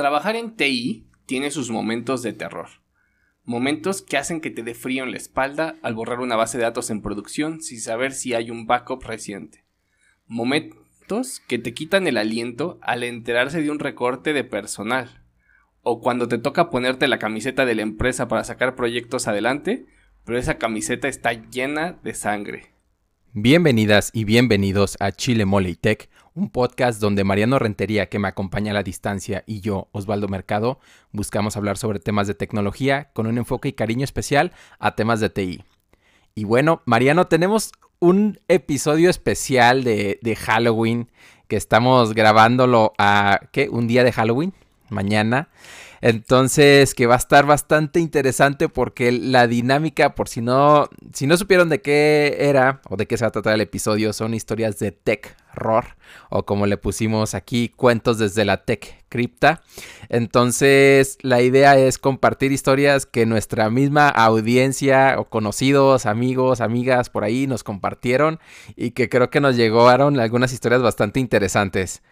Trabajar en TI tiene sus momentos de terror. Momentos que hacen que te dé frío en la espalda al borrar una base de datos en producción sin saber si hay un backup reciente. Momentos que te quitan el aliento al enterarse de un recorte de personal. O cuando te toca ponerte la camiseta de la empresa para sacar proyectos adelante, pero esa camiseta está llena de sangre. Bienvenidas y bienvenidos a Chile Mole Tech, un podcast donde Mariano Rentería, que me acompaña a la distancia, y yo, Osvaldo Mercado, buscamos hablar sobre temas de tecnología con un enfoque y cariño especial a temas de TI. Y bueno, Mariano, tenemos un episodio especial de, de Halloween que estamos grabándolo a, ¿qué? Un día de Halloween, mañana. Entonces, que va a estar bastante interesante porque la dinámica, por si no, si no supieron de qué era o de qué se va a tratar el episodio, son historias de tech horror o como le pusimos aquí, cuentos desde la tech cripta. Entonces, la idea es compartir historias que nuestra misma audiencia o conocidos, amigos, amigas por ahí nos compartieron y que creo que nos llegaron algunas historias bastante interesantes.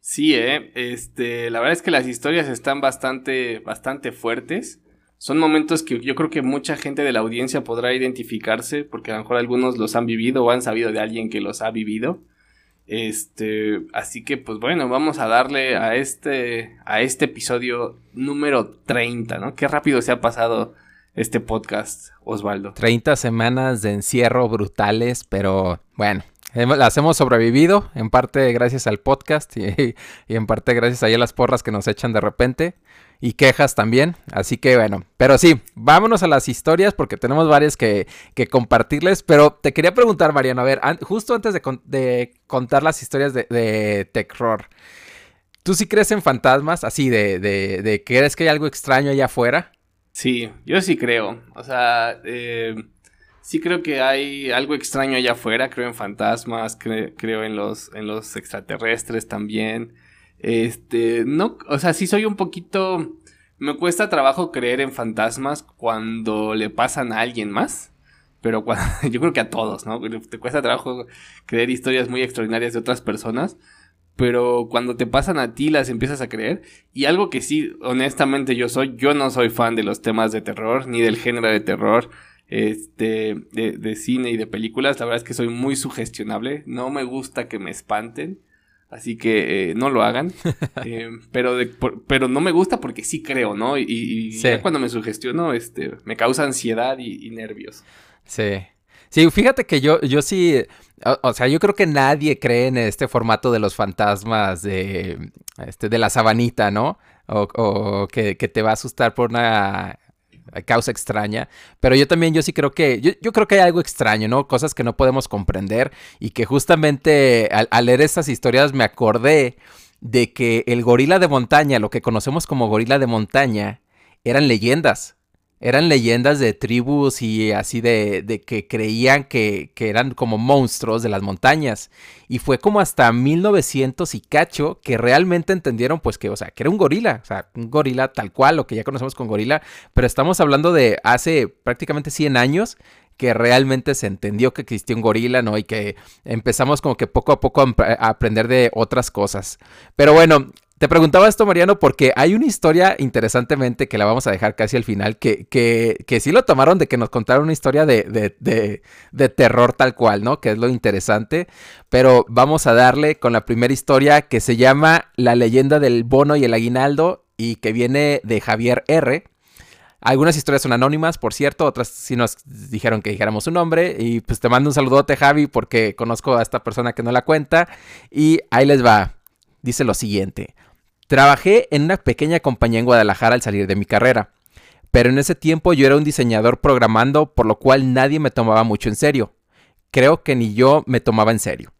Sí, eh, este, la verdad es que las historias están bastante, bastante fuertes. Son momentos que yo creo que mucha gente de la audiencia podrá identificarse, porque a lo mejor algunos los han vivido o han sabido de alguien que los ha vivido. Este, así que pues bueno, vamos a darle a este, a este episodio número 30, ¿no? Qué rápido se ha pasado este podcast, Osvaldo. 30 semanas de encierro brutales, pero bueno, las hemos sobrevivido, en parte gracias al podcast y, en parte gracias a las porras que nos echan de repente y quejas también. Así que bueno, pero sí, vámonos a las historias porque tenemos varias que, compartirles. Pero te quería preguntar, Mariano, a ver, justo antes de, contar las historias de, de Techror, ¿tú sí crees en fantasmas? Así, de, de, de que crees que hay algo extraño allá afuera. Sí, yo sí creo. O sea, eh sí creo que hay algo extraño allá afuera, creo en fantasmas, creo en los, en los extraterrestres también. Este, no, o sea, sí soy un poquito, me cuesta trabajo creer en fantasmas cuando le pasan a alguien más. Pero cuando, yo creo que a todos, ¿no? Te cuesta trabajo creer historias muy extraordinarias de otras personas. Pero cuando te pasan a ti las empiezas a creer. Y algo que sí, honestamente yo soy, yo no soy fan de los temas de terror, ni del género de terror este, de, cine y de películas. La verdad es que soy muy sugestionable. No me gusta que me espanten. Así que eh, no lo hagan. Eh, pero, pero no me gusta porque sí creo, ¿no? Y, cuando me sugestiono, este, me causa ansiedad y, nervios. Sí. Sí, fíjate que yo, yo sí, o, sea, yo creo que nadie cree en este formato de los fantasmas de, este, de la sabanita, ¿no? O, o que, que, te va a asustar por una causa extraña, pero yo también, yo sí creo que, yo, creo que hay algo extraño, ¿no? Cosas que no podemos comprender y que justamente al, leer estas historias me acordé de que el gorila de montaña, lo que conocemos como gorila de montaña, eran leyendas eran leyendas de tribus y así de, de que creían que, que, eran como monstruos de las montañas. Y fue como hasta 1900 y cacho que realmente entendieron pues que, o sea, que era un gorila, o sea, un gorila tal cual, lo que ya conocemos con gorila, pero estamos hablando de hace prácticamente 100 años que realmente se entendió que existía un gorila, ¿no? Y que empezamos como que poco a poco a aprender de otras cosas. Pero bueno, te preguntaba esto, Mariano, porque hay una historia interesantemente que la vamos a dejar casi al final, que, que, que sí lo tomaron de que nos contaron una historia de, de, de, terror tal cual, ¿no? Que es lo interesante. Pero vamos a darle con la primera historia que se llama La leyenda del bono y el aguinaldo y que viene de Javier R. Algunas historias son anónimas, por cierto, otras sí nos dijeron que dijéramos su nombre. Y pues te mando un saludote, Javi, porque conozco a esta persona que no la cuenta. Y ahí les va. Dice lo siguiente. Trabajé en una pequeña compañía en Guadalajara al salir de mi carrera, pero en ese tiempo yo era un diseñador programando, por lo cual nadie me tomaba mucho en serio. Creo que ni yo me tomaba en serio.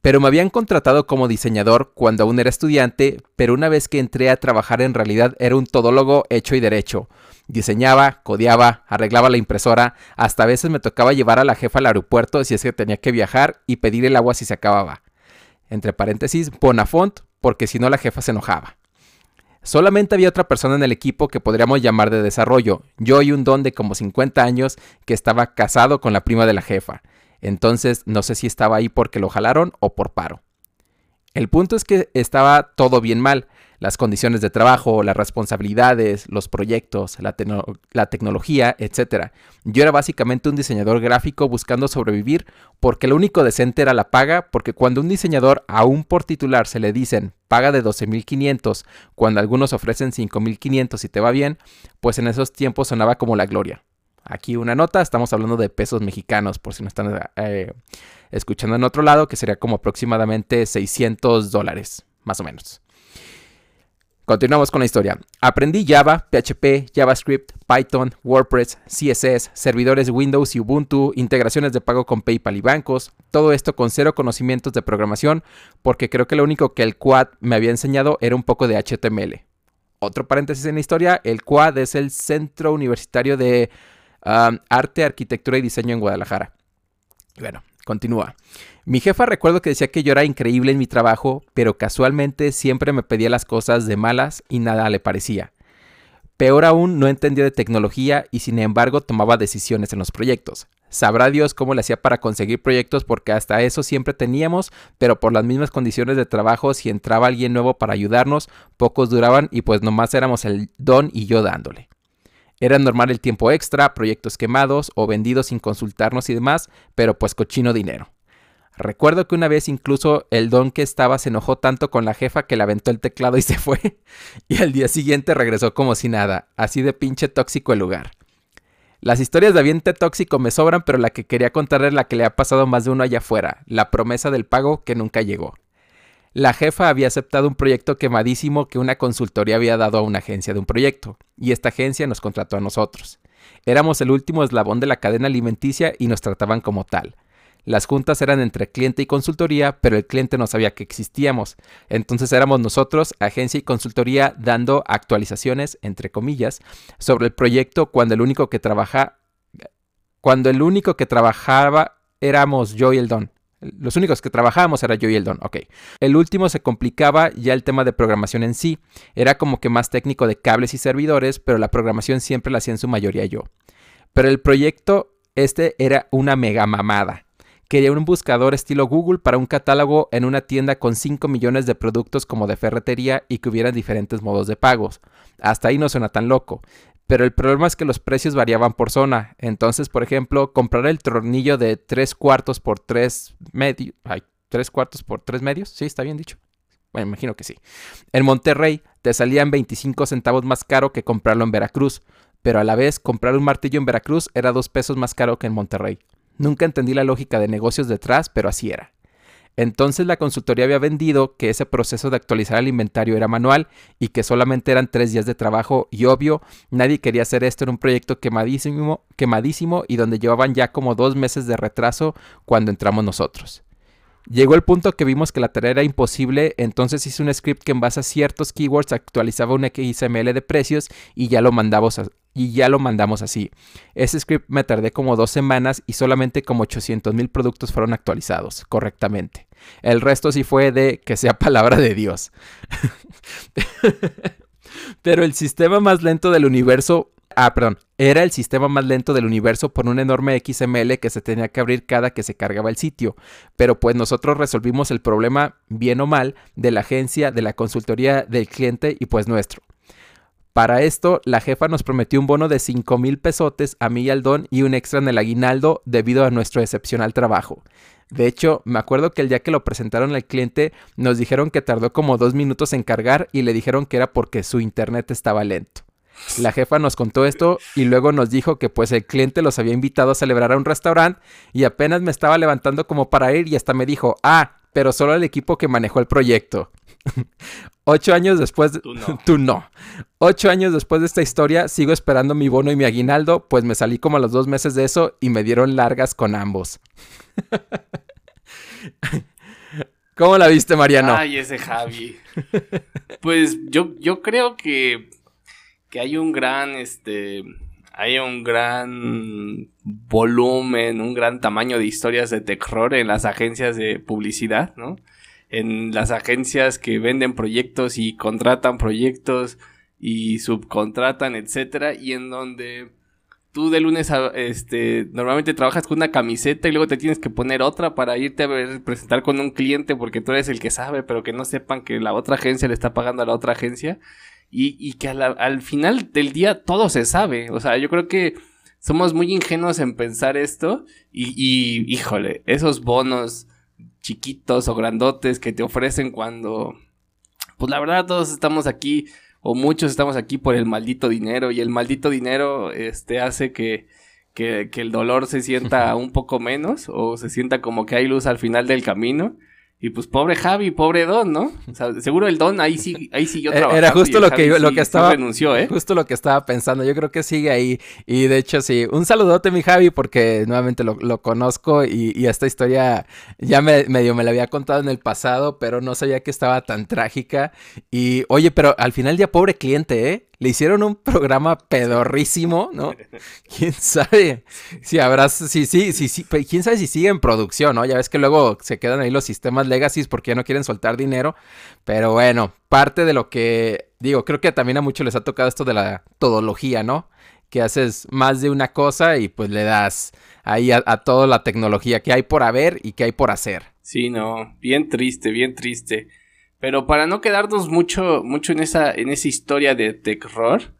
Pero me habían contratado como diseñador cuando aún era estudiante, pero una vez que entré a trabajar en realidad era un todólogo hecho y derecho. Diseñaba, codeaba, arreglaba la impresora, hasta a veces me tocaba llevar a la jefa al aeropuerto si es que tenía que viajar y pedir el agua si se acababa. Entre paréntesis, Bonafont, porque si no la jefa se enojaba. Solamente había otra persona en el equipo que podríamos llamar de desarrollo, yo y un don de como 50 años que estaba casado con la prima de la jefa. Entonces no sé si estaba ahí porque lo jalaron o por paro. El punto es que estaba todo bien mal. Las condiciones de trabajo, las responsabilidades, los proyectos, la, tecnología, etc. Yo era básicamente un diseñador gráfico buscando sobrevivir porque lo único decente era la paga, porque cuando un diseñador aún por titular se le dicen paga de 12.500, cuando algunos ofrecen 5.500 y te va bien, pues en esos tiempos sonaba como la gloria. Aquí una nota, estamos hablando de pesos mexicanos, por si no están eh, escuchando en otro lado, que sería como aproximadamente 600 dólares, más o menos. Continuamos con la historia. Aprendí Java, PHP, JavaScript, Python, WordPress, CSS, servidores Windows y Ubuntu, integraciones de pago con PayPal y bancos, todo esto con cero conocimientos de programación, porque creo que lo único que el Quad me había enseñado era un poco de HTML. Otro paréntesis en la historia, el Quad es el Centro Universitario de arte, arquitectura y diseño en Guadalajara. Bueno, continúa. Mi jefa recuerdo que decía que yo era increíble en mi trabajo, pero casualmente siempre me pedía las cosas de malas y nada le parecía. Peor aún, no entendía de tecnología y sin embargo tomaba decisiones en los proyectos. Sabrá Dios cómo le hacía para conseguir proyectos porque hasta eso siempre teníamos, pero por las mismas condiciones de trabajo, si entraba alguien nuevo para ayudarnos, pocos duraban y pues nomás éramos el don y yo dándole. Era normal el tiempo extra, proyectos quemados o vendidos sin consultarnos y demás, pero pues cochino dinero. Recuerdo que una vez incluso el don que estaba se enojó tanto con la jefa que le aventó el teclado y se fue. Y al día siguiente regresó como si nada, así de pinche tóxico el lugar. Las historias de aviente tóxico me sobran, pero la que quería contar es la que le ha pasado más de uno allá afuera, la promesa del pago que nunca llegó. La jefa había aceptado un proyecto quemadísimo que una consultoría había dado a una agencia de un proyecto, y esta agencia nos contrató a nosotros. Éramos el último eslabón de la cadena alimenticia y nos trataban como tal. Las juntas eran entre cliente y consultoría, pero el cliente no sabía que existíamos. Entonces éramos nosotros, agencia y consultoría, dando actualizaciones, entre comillas, sobre el proyecto cuando el único que trabaja, cuando el único que trabajaba éramos yo y el Don. Los únicos que trabajábamos era yo y el Don. Ok. El último se complicaba ya el tema de programación en sí. Era como que más técnico de cables y servidores, pero la programación siempre la hacía en su mayoría yo. Pero el proyecto este era una mega mamada. Quería un buscador estilo Google para un catálogo en una tienda con 5 millones de productos como de ferretería y que hubieran diferentes modos de pagos. Hasta ahí no suena tan loco. Pero el problema es que los precios variaban por zona. Entonces, por ejemplo, comprar el tornillo de 3 cuartos por 3 medios. Ay, 3 cuartos por 3 medios. Sí, está bien dicho. Bueno, imagino que sí. En Monterrey te salían 25 centavos más caro que comprarlo en Veracruz. Pero a la vez, comprar un martillo en Veracruz era 2 pesos más caro que en Monterrey. Nunca entendí la lógica de negocios detrás, pero así era. Entonces la consultoría había vendido que ese proceso de actualizar el inventario era manual y que solamente eran tres días de trabajo y obvio, nadie quería hacer esto en un proyecto quemadísimo, quemadísimo y donde llevaban ya como dos meses de retraso cuando entramos nosotros. Llegó el punto que vimos que la tarea era imposible, entonces hice un script que en base a ciertos keywords actualizaba un XML de precios y ya lo mandamos, y ya lo mandamos así. Ese script me tardé como dos semanas y solamente como 800 mil productos fueron actualizados correctamente. El resto sí fue de que sea palabra de Dios. Pero el sistema más lento del universo Ah, perdón. Era el sistema más lento del universo por un enorme XML que se tenía que abrir cada que se cargaba el sitio. Pero pues nosotros resolvimos el problema, bien o mal, de la agencia, de la consultoría del cliente y pues nuestro. Para esto, la jefa nos prometió un bono de 5 mil pesotes a mí y al don y un extra en el aguinaldo debido a nuestro excepcional trabajo. De hecho, me acuerdo que el día que lo presentaron al cliente, nos dijeron que tardó como dos minutos en cargar y le dijeron que era porque su internet estaba lento. La jefa nos contó esto y luego nos dijo que pues el cliente los había invitado a celebrar a un restaurante y apenas me estaba levantando como para ir y hasta me dijo, ah, pero solo el equipo que manejó el proyecto. Ocho años después... Tú no. Tú no. Ocho años después de esta historia, sigo esperando mi bono y mi aguinaldo, pues me salí como a los dos meses de eso y me dieron largas con ambos. ¿Cómo la viste, Mariano? Ay, ese Javi. Pues yo, yo creo que que hay un gran, este, hay un gran volumen, un gran tamaño de historias de terror en las agencias de publicidad, ¿no? En las agencias que venden proyectos y contratan proyectos y subcontratan, etcétera, y en donde tú de lunes a, este, normalmente trabajas con una camiseta y luego te tienes que poner otra para irte a presentar con un cliente porque tú eres el que sabe, pero que no sepan que la otra agencia le está pagando a la otra agencia y, y que al final del día todo se sabe. O sea, yo creo que somos muy ingenuos en pensar esto y, y híjole, esos bonos chiquitos o grandotes que te ofrecen cuando, pues la verdad todos estamos aquí o muchos estamos aquí por el maldito dinero y el maldito dinero este hace que, que, que el dolor se sienta un poco menos o se sienta como que hay luz al final del camino y pues pobre Javi, pobre Don, ¿no? O sea, seguro el Don ahí sí, ahí siguió eh, trabajando. Era justo lo que, lo que estaba. renunció, ¿eh? Justo lo que estaba pensando. Yo creo que sigue ahí. Y de hecho, sí. Un saludote, mi Javi, porque nuevamente lo, lo conozco. Y, y, esta historia ya me, medio me la había contado en el pasado, pero no sabía que estaba tan trágica. Y oye, pero al final ya pobre cliente, ¿eh? Le hicieron un programa pedorrísimo, ¿no? ¿Quién sabe si habrá, si, sí, sí, sí, quién sabe si sigue en producción, ¿no? Ya ves que luego se quedan ahí los sistemas legacy porque ya no quieren soltar dinero. Pero bueno, parte de lo que, digo, creo que también a muchos les ha tocado esto de la todología, ¿no? Que haces más de una cosa y pues le das ahí a, a toda la tecnología que hay por haber y que hay por hacer. Sí, no, bien triste, bien triste. Pero para no quedarnos mucho, mucho en esa, en esa historia de terror,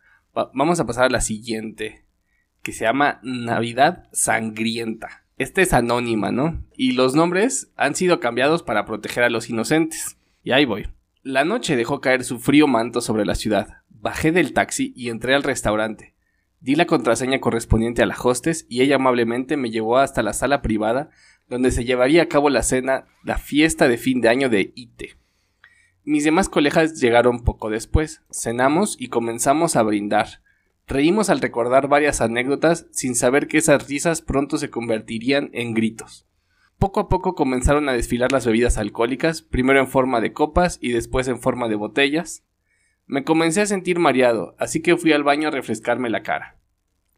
vamos a pasar a la siguiente, que se llama Navidad Sangrienta. Esta es anónima, ¿no? Y los nombres han sido cambiados para proteger a los inocentes. Y ahí voy. La noche dejó caer su frío manto sobre la ciudad. Bajé del taxi y entré al restaurante. Di la contraseña correspondiente a la hostes y ella amablemente me llevó hasta la sala privada donde se llevaría a cabo la cena, la fiesta de fin de año de ITE. Mis demás colegas llegaron poco después. Cenamos y comenzamos a brindar. Reímos al recordar varias anécdotas sin saber que esas risas pronto se convertirían en gritos. Poco a poco comenzaron a desfilar las bebidas alcohólicas, primero en forma de copas y después en forma de botellas. Me comencé a sentir mareado, así que fui al baño a refrescarme la cara.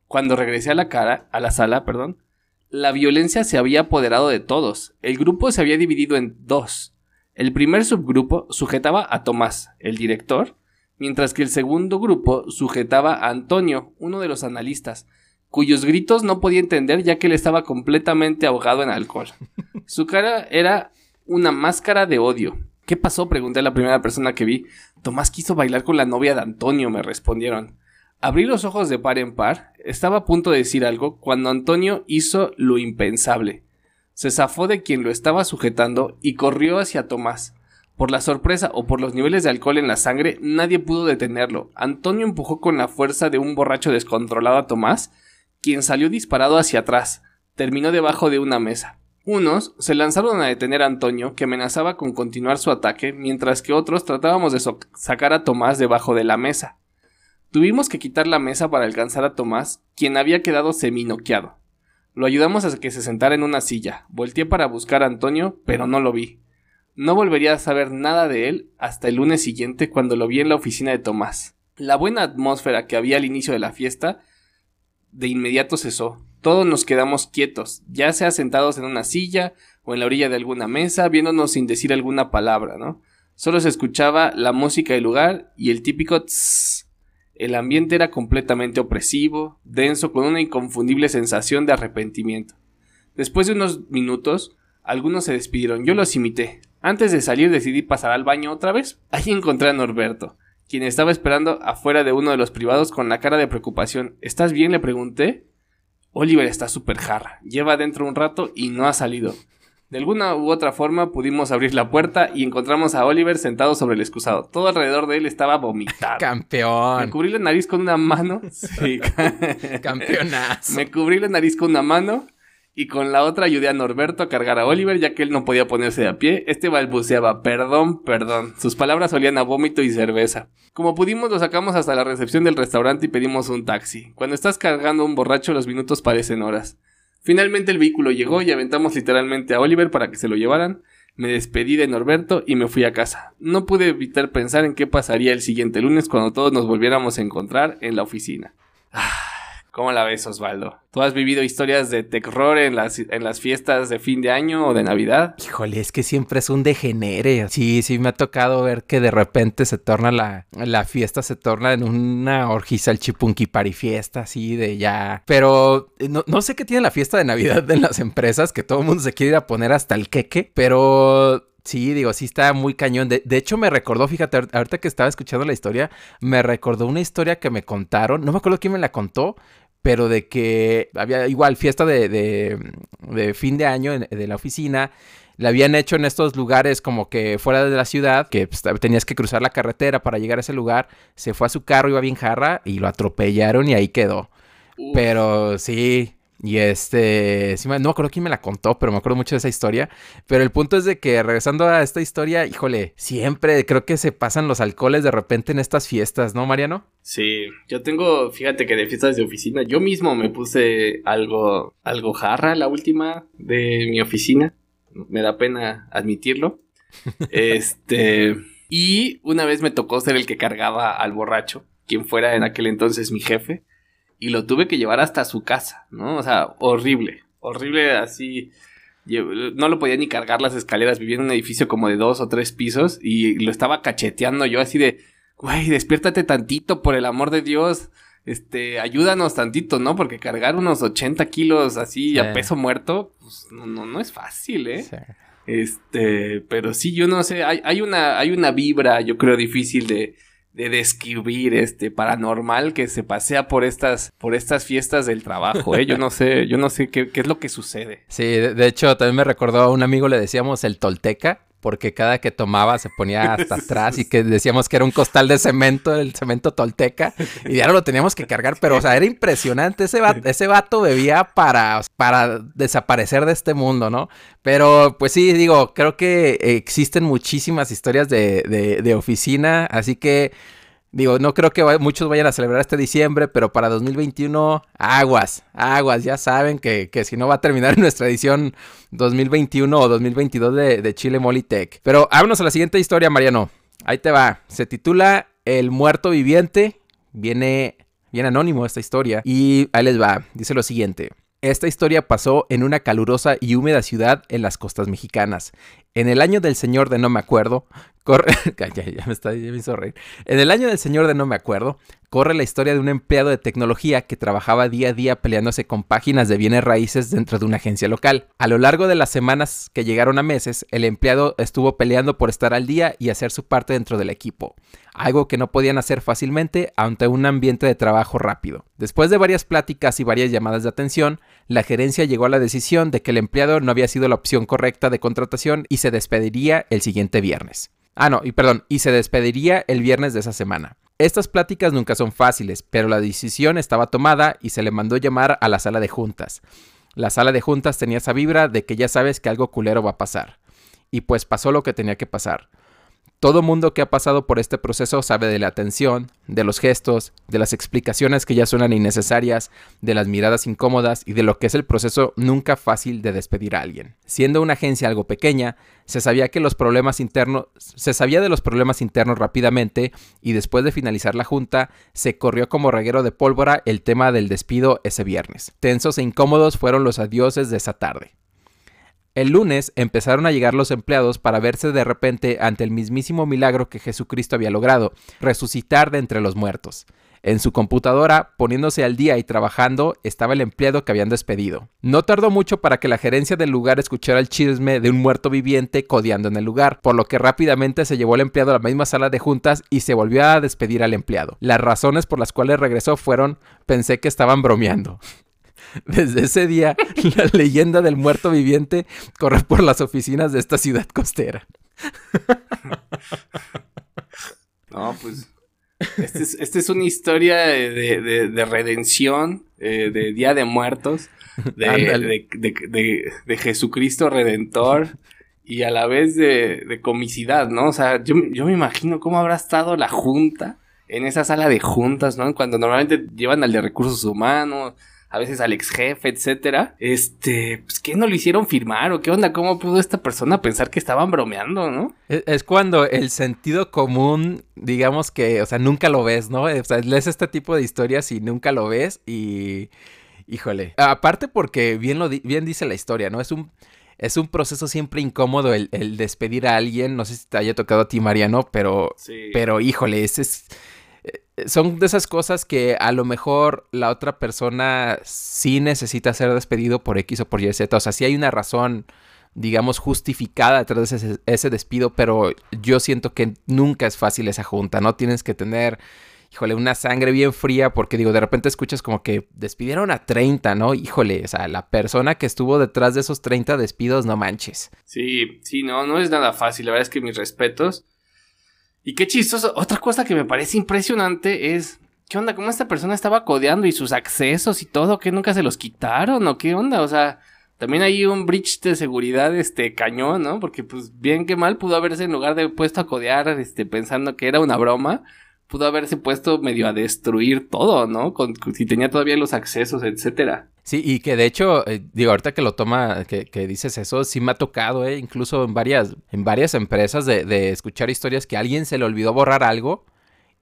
Cuando regresé a la cara, a la sala, perdón, la violencia se había apoderado de todos. El grupo se había dividido en dos, el primer subgrupo sujetaba a Tomás, el director, mientras que el segundo grupo sujetaba a Antonio, uno de los analistas, cuyos gritos no podía entender ya que él estaba completamente ahogado en alcohol. Su cara era una máscara de odio. ¿Qué pasó? pregunté a la primera persona que vi. Tomás quiso bailar con la novia de Antonio, me respondieron. Abrí los ojos de par en par, estaba a punto de decir algo, cuando Antonio hizo lo impensable se zafó de quien lo estaba sujetando y corrió hacia Tomás. Por la sorpresa o por los niveles de alcohol en la sangre, nadie pudo detenerlo. Antonio empujó con la fuerza de un borracho descontrolado a Tomás, quien salió disparado hacia atrás. Terminó debajo de una mesa. Unos se lanzaron a detener a Antonio, que amenazaba con continuar su ataque, mientras que otros tratábamos de sacar a Tomás debajo de la mesa. Tuvimos que quitar la mesa para alcanzar a Tomás, quien había quedado seminoqueado. Lo ayudamos a que se sentara en una silla. Volteé para buscar a Antonio, pero no lo vi. No volvería a saber nada de él hasta el lunes siguiente cuando lo vi en la oficina de Tomás. La buena atmósfera que había al inicio de la fiesta de inmediato cesó. Todos nos quedamos quietos, ya sea sentados en una silla o en la orilla de alguna mesa, viéndonos sin decir alguna palabra, ¿no? Solo se escuchaba la música del lugar y el típico tss el ambiente era completamente opresivo, denso, con una inconfundible sensación de arrepentimiento. Después de unos minutos, algunos se despidieron. Yo los imité. Antes de salir decidí pasar al baño otra vez. Ahí encontré a Norberto, quien estaba esperando afuera de uno de los privados con la cara de preocupación. ¿Estás bien? le pregunté. Oliver está súper jarra. Lleva dentro un rato y no ha salido. De alguna u otra forma pudimos abrir la puerta y encontramos a Oliver sentado sobre el excusado. Todo alrededor de él estaba vomitado. Campeón. Me cubrí la nariz con una mano. Sí. Campeonazo. Me cubrí la nariz con una mano y con la otra ayudé a Norberto a cargar a Oliver ya que él no podía ponerse de a pie. Este balbuceaba, perdón, perdón. Sus palabras olían a vómito y cerveza. Como pudimos lo sacamos hasta la recepción del restaurante y pedimos un taxi. Cuando estás cargando un borracho los minutos parecen horas. Finalmente el vehículo llegó y aventamos literalmente a Oliver para que se lo llevaran. Me despedí de Norberto y me fui a casa. No pude evitar pensar en qué pasaría el siguiente lunes cuando todos nos volviéramos a encontrar en la oficina. Ah, ¿Cómo la ves, Osvaldo? ¿Tú has vivido historias de terror en las, en las fiestas de fin de año o de Navidad? Híjole, es que siempre es un degenere. Sí, sí, me ha tocado ver que de repente se torna la, la fiesta, se torna en una orgisa el chipunqui fiesta, así de ya. Pero eh, no, no sé qué tiene la fiesta de Navidad en las empresas, que todo el mundo se quiere ir a poner hasta el queque, pero Sí, digo, sí está muy cañón. De, hecho, me recordó, fíjate, ahorita que estaba escuchando la historia, me recordó una historia que me contaron. No me acuerdo quién me la contó, pero de que había igual fiesta de, de, fin de año de la oficina. La habían hecho en estos lugares como que fuera de la ciudad, que pues, tenías que cruzar la carretera para llegar a ese lugar. Se fue a su carro, iba bien jarra y lo atropellaron y ahí quedó. Pero sí, y este, no me acuerdo quién me la contó, pero me acuerdo mucho de esa historia. Pero el punto es de que regresando a esta historia, híjole, siempre creo que se pasan los alcoholes de repente en estas fiestas, ¿no, Mariano? Sí, yo tengo, fíjate que de fiestas de oficina, yo mismo me puse algo, algo jarra la última de mi oficina. Me da pena admitirlo. este, y una vez me tocó ser el que cargaba al borracho, quien fuera en aquel entonces mi jefe y lo tuve que llevar hasta su casa, ¿no? O sea, horrible, horrible así. No lo podía ni cargar las escaleras, vivía en un edificio como de dos o tres pisos y lo estaba cacheteando yo así de, güey, despiértate tantito por el amor de Dios, este, ayúdanos tantito, ¿no? Porque cargar unos 80 kilos así a peso muerto, pues no, no, no es fácil, ¿eh? Este, pero sí, yo no sé, hay, hay, una, hay una vibra, yo creo, difícil de, de describir este paranormal que se pasea por estas por estas fiestas del trabajo, ¿eh? Yo no sé, yo no sé qué, qué es lo que sucede. Sí, de, hecho también me recordó a un amigo le decíamos el tolteca porque cada que tomaba se ponía hasta atrás y que decíamos que era un costal de cemento, el cemento tolteca, y ya lo teníamos que cargar, pero o sea, era impresionante, ese vato, ese vato bebía para, para desaparecer de este mundo, ¿no? Pero pues sí, digo, creo que existen muchísimas historias de, de, de oficina, así que... Digo, no creo que muchos vayan a celebrar este diciembre, pero para 2021, aguas, aguas, ya saben que, si no va a terminar nuestra edición 2021 o 2022 de, de Chile Molitech. Pero vámonos a la siguiente historia, Mariano. Ahí te va. Se titula El muerto viviente. Viene bien anónimo esta historia. Y ahí les va. Dice lo siguiente. Esta historia pasó en una calurosa y húmeda ciudad en las costas mexicanas. En el año del señor de no me acuerdo, En el año del señor de no me acuerdo, corre la historia de un empleado de tecnología que trabajaba día a día peleándose con páginas de bienes raíces dentro de una agencia local. A lo largo de las semanas que llegaron a meses, el empleado estuvo peleando por estar al día y hacer su parte dentro del equipo algo que no podían hacer fácilmente ante un ambiente de trabajo rápido. Después de varias pláticas y varias llamadas de atención, la gerencia llegó a la decisión de que el empleado no había sido la opción correcta de contratación y se despediría el siguiente viernes. Ah, no, y perdón, y se despediría el viernes de esa semana. Estas pláticas nunca son fáciles, pero la decisión estaba tomada y se le mandó llamar a la sala de juntas. La sala de juntas tenía esa vibra de que ya sabes que algo culero va a pasar. Y pues pasó lo que tenía que pasar. Todo mundo que ha pasado por este proceso sabe de la atención, de los gestos, de las explicaciones que ya suenan innecesarias, de las miradas incómodas y de lo que es el proceso nunca fácil de despedir a alguien. Siendo una agencia algo pequeña, se sabía que los problemas internos, se sabía de los problemas internos rápidamente y después de finalizar la junta, se corrió como reguero de pólvora el tema del despido ese viernes. Tensos e incómodos fueron los adioses de esa tarde. El lunes empezaron a llegar los empleados para verse de repente ante el mismísimo milagro que Jesucristo había logrado, resucitar de entre los muertos. En su computadora, poniéndose al día y trabajando, estaba el empleado que habían despedido. No tardó mucho para que la gerencia del lugar escuchara el chisme de un muerto viviente codeando en el lugar, por lo que rápidamente se llevó al empleado a la misma sala de juntas y se volvió a despedir al empleado. Las razones por las cuales regresó fueron pensé que estaban bromeando. Desde ese día, la leyenda del muerto viviente corre por las oficinas de esta ciudad costera. No, pues. Esta es, este es, una historia de, redención, eh, de Día de Muertos, de, de, Jesucristo Redentor y a la vez de, comicidad, ¿no? O sea, yo, yo me imagino cómo habrá estado la junta en esa sala de juntas, ¿no? Cuando normalmente llevan al de recursos humanos, a veces al ex jefe, etcétera. Este, pues ¿qué no lo hicieron firmar o qué onda? ¿Cómo pudo esta persona pensar que estaban bromeando, no? Es, cuando el sentido común, digamos que, o sea, nunca lo ves, ¿no? O sea, lees este tipo de historias y nunca lo ves y híjole. Aparte porque bien lo bien dice la historia, ¿no? Es un es un proceso siempre incómodo el, despedir a alguien. No sé si te haya tocado a ti, Mariano, pero, pero híjole, ese es, son de esas cosas que a lo mejor la otra persona sí necesita ser despedido por X o por Y, Z. O sea, sí hay una razón, digamos, justificada detrás de ese, ese despido, pero yo siento que nunca es fácil esa junta, ¿no? Tienes que tener híjole, una sangre bien fría, porque digo, de repente escuchas como que despidieron a 30, ¿no? Híjole, o sea, la persona que estuvo detrás de esos 30 despidos, no manches. Sí, sí, no, no es nada fácil, la verdad es que mis respetos. Y qué chistoso, otra cosa que me parece impresionante es, ¿qué onda? ¿Cómo esta persona estaba codeando y sus accesos y todo? ¿Que nunca se los quitaron o qué onda? O sea... También hay un bridge de seguridad, este, cañón, ¿no? Porque, pues, bien que mal pudo haberse en lugar de puesto a codear, este, pensando que era una broma, pudo haberse puesto medio a destruir todo, ¿no? Con, si tenía todavía los accesos, etcétera. Sí, y que de hecho, eh, digo, ahorita que lo toma, que, dices eso, sí me ha tocado, ¿eh? Incluso en varias, en varias empresas de, de escuchar historias que a alguien se le olvidó borrar algo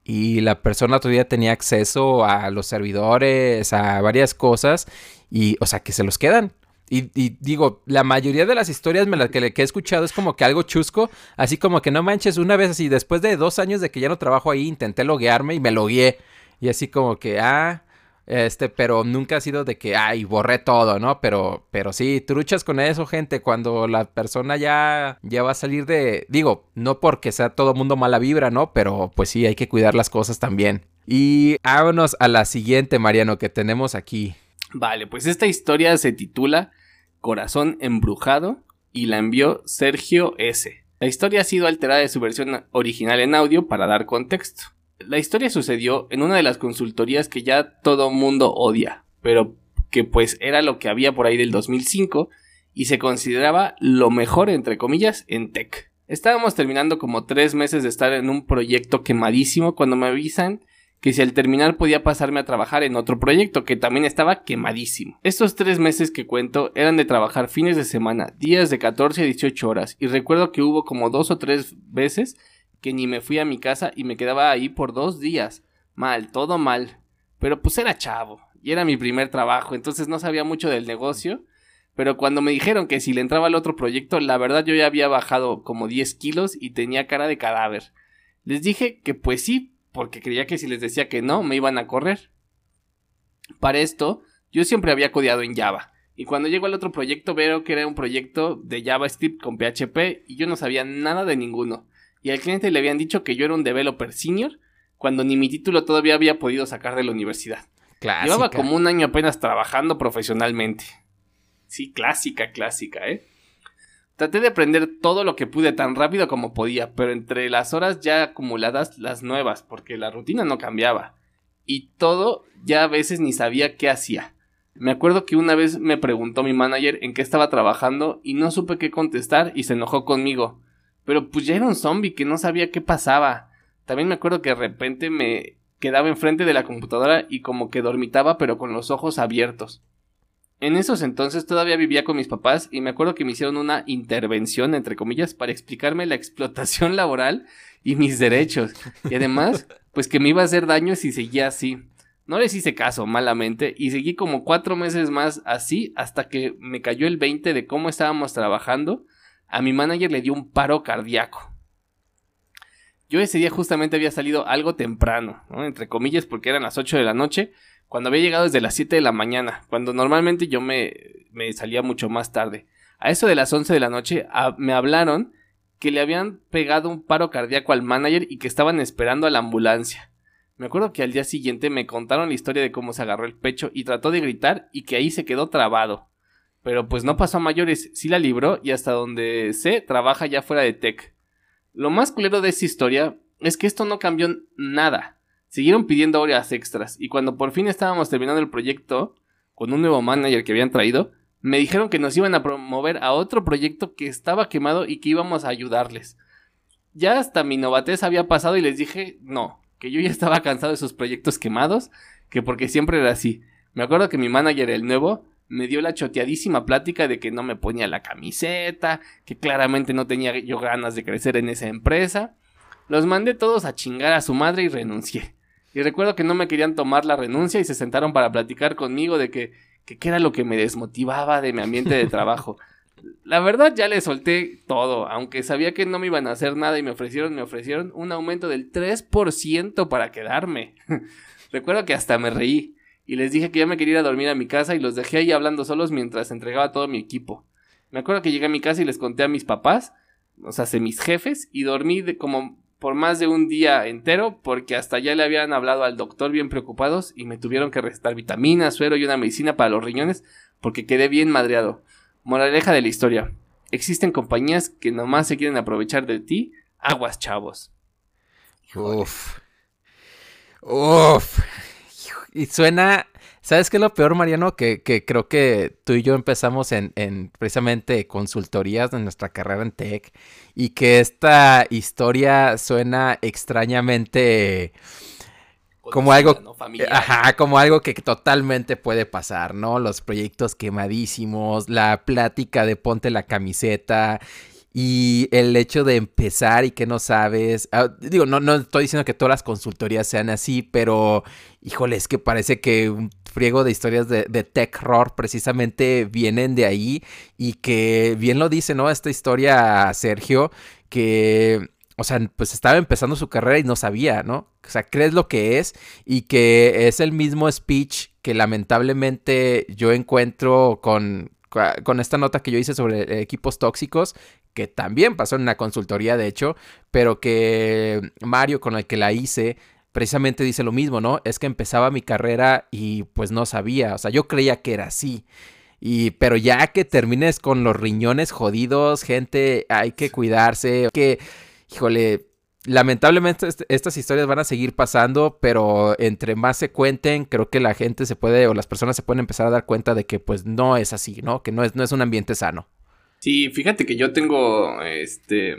y la persona todavía tenía acceso a los servidores, a varias cosas y, o sea, que se los quedan. Y, digo, la mayoría de las historias me que, he escuchado es como que algo chusco, así como que no manches, una vez así, después de dos años de que ya no trabajo ahí, intenté loguearme y me logué. Y así como que, ah, este, pero nunca ha sido de que, ay, borré todo, ¿no? Pero, pero sí, truchas con eso, gente, cuando la persona ya, ya va a salir de, digo, no porque sea todo mundo mala vibra, ¿no? Pero pues sí, hay que cuidar las cosas también. Y vámonos a la siguiente, Mariano, que tenemos aquí. Vale, pues esta historia se titula Corazón Embrujado y la envió Sergio S. La historia ha sido alterada de su versión original en audio para dar contexto. La historia sucedió en una de las consultorías que ya todo mundo odia, pero que pues era lo que había por ahí del 2005 y se consideraba lo mejor entre comillas en tech. Estábamos terminando como tres meses de estar en un proyecto quemadísimo cuando me avisan que si al terminar podía pasarme a trabajar en otro proyecto que también estaba quemadísimo. Estos tres meses que cuento eran de trabajar fines de semana, días de 14 a 18 horas, y recuerdo que hubo como dos o tres veces que ni me fui a mi casa y me quedaba ahí por dos días. Mal, todo mal. Pero pues era chavo, y era mi primer trabajo, entonces no sabía mucho del negocio. Pero cuando me dijeron que si le entraba al otro proyecto, la verdad yo ya había bajado como 10 kilos y tenía cara de cadáver. Les dije que pues sí, porque creía que si les decía que no, me iban a correr. Para esto, yo siempre había codeado en Java. Y cuando llego al otro proyecto veo que era un proyecto de JavaScript con PHP y yo no sabía nada de ninguno. Y al cliente le habían dicho que yo era un developer senior cuando ni mi título todavía había podido sacar de la universidad. Clásica. Llevaba como un año apenas trabajando profesionalmente. Sí, clásica, clásica, ¿eh? Traté de aprender todo lo que pude tan rápido como podía, pero entre las horas ya acumuladas las nuevas, porque la rutina no cambiaba. Y todo ya a veces ni sabía qué hacía. Me acuerdo que una vez me preguntó mi manager en qué estaba trabajando y no supe qué contestar y se enojó conmigo. Pero pues ya era un zombie que no sabía qué pasaba. También me acuerdo que de repente me quedaba enfrente de la computadora y como que dormitaba pero con los ojos abiertos. En esos entonces todavía vivía con mis papás y me acuerdo que me hicieron una intervención, entre comillas, para explicarme la explotación laboral y mis derechos. Y además, pues que me iba a hacer daño si seguía así. No les hice caso malamente y seguí como cuatro meses más así hasta que me cayó el 20 de cómo estábamos trabajando. A mi manager le dio un paro cardíaco. Yo ese día justamente había salido algo temprano, entre comillas porque eran las 8 de la noche, cuando había llegado desde las 7 de la mañana, cuando normalmente yo me, me salía mucho más tarde. A eso de las 11 de la noche me hablaron que le habían pegado un paro cardíaco al manager y que estaban esperando a la ambulancia. Me acuerdo que al día siguiente me contaron la historia de cómo se agarró el pecho y trató de gritar y que ahí se quedó trabado. Pero pues no pasó a mayores, sí la libró y hasta donde sé trabaja ya fuera de tech. Lo más culero de esta historia es que esto no cambió nada. Siguieron pidiendo horas extras y cuando por fin estábamos terminando el proyecto con un nuevo manager que habían traído, me dijeron que nos iban a promover a otro proyecto que estaba quemado y que íbamos a ayudarles. Ya hasta mi novatez había pasado y les dije no, que yo ya estaba cansado de esos proyectos quemados, que porque siempre era así. Me acuerdo que mi manager, el nuevo, me dio la choteadísima plática de que no me ponía la camiseta, que claramente no tenía yo ganas de crecer en esa empresa. Los mandé todos a chingar a su madre y renuncié. Y recuerdo que no me querían tomar la renuncia y se sentaron para platicar conmigo de que, que qué era lo que me desmotivaba de mi ambiente de trabajo. La verdad ya le solté todo, aunque sabía que no me iban a hacer nada y me ofrecieron, me ofrecieron un aumento del 3% para quedarme. Recuerdo que hasta me reí y les dije que ya me quería ir a dormir a mi casa y los dejé ahí hablando solos mientras entregaba todo mi equipo. Me acuerdo que llegué a mi casa y les conté a mis papás, o sea, a mis jefes, y dormí de como por más de un día entero porque hasta ya le habían hablado al doctor bien preocupados y me tuvieron que recetar vitaminas, suero y una medicina para los riñones porque quedé bien madreado. Moraleja de la historia. Existen compañías que nomás se quieren aprovechar de ti. Aguas, chavos. Uf. Y suena, ¿sabes qué es lo peor, Mariano? Que, creo que tú y yo empezamos en, en, precisamente consultorías de nuestra carrera en tech y que esta historia suena extrañamente como algo, ajá, como algo que totalmente puede pasar, ¿no? Los proyectos quemadísimos, la plática de ponte la camiseta y el hecho de empezar y que no sabes, ah, digo, no, no estoy diciendo que todas las consultorías sean así, pero híjole, es que parece que un friego de historias de, de tech horror precisamente vienen de ahí y que bien lo dice, ¿no? Esta historia, Sergio, que o sea, pues estaba empezando su carrera y no sabía, ¿no? O sea, crees lo que es y que es el mismo speech que lamentablemente yo encuentro con, con esta nota que yo hice sobre equipos tóxicos, que también pasó en una consultoría, de hecho, pero que Mario, con el que la hice, precisamente dice lo mismo, ¿no? Es que empezaba mi carrera y pues no sabía, o sea, yo creía que era así. Y, pero ya que termines con los riñones jodidos, gente, hay que cuidarse, que híjole, lamentablemente estas historias van a seguir pasando, pero entre más se cuenten, creo que la gente se puede o las personas se pueden empezar a dar cuenta de que pues no es así, ¿no? Que no es, no es un ambiente sano. Sí, fíjate que yo tengo, este,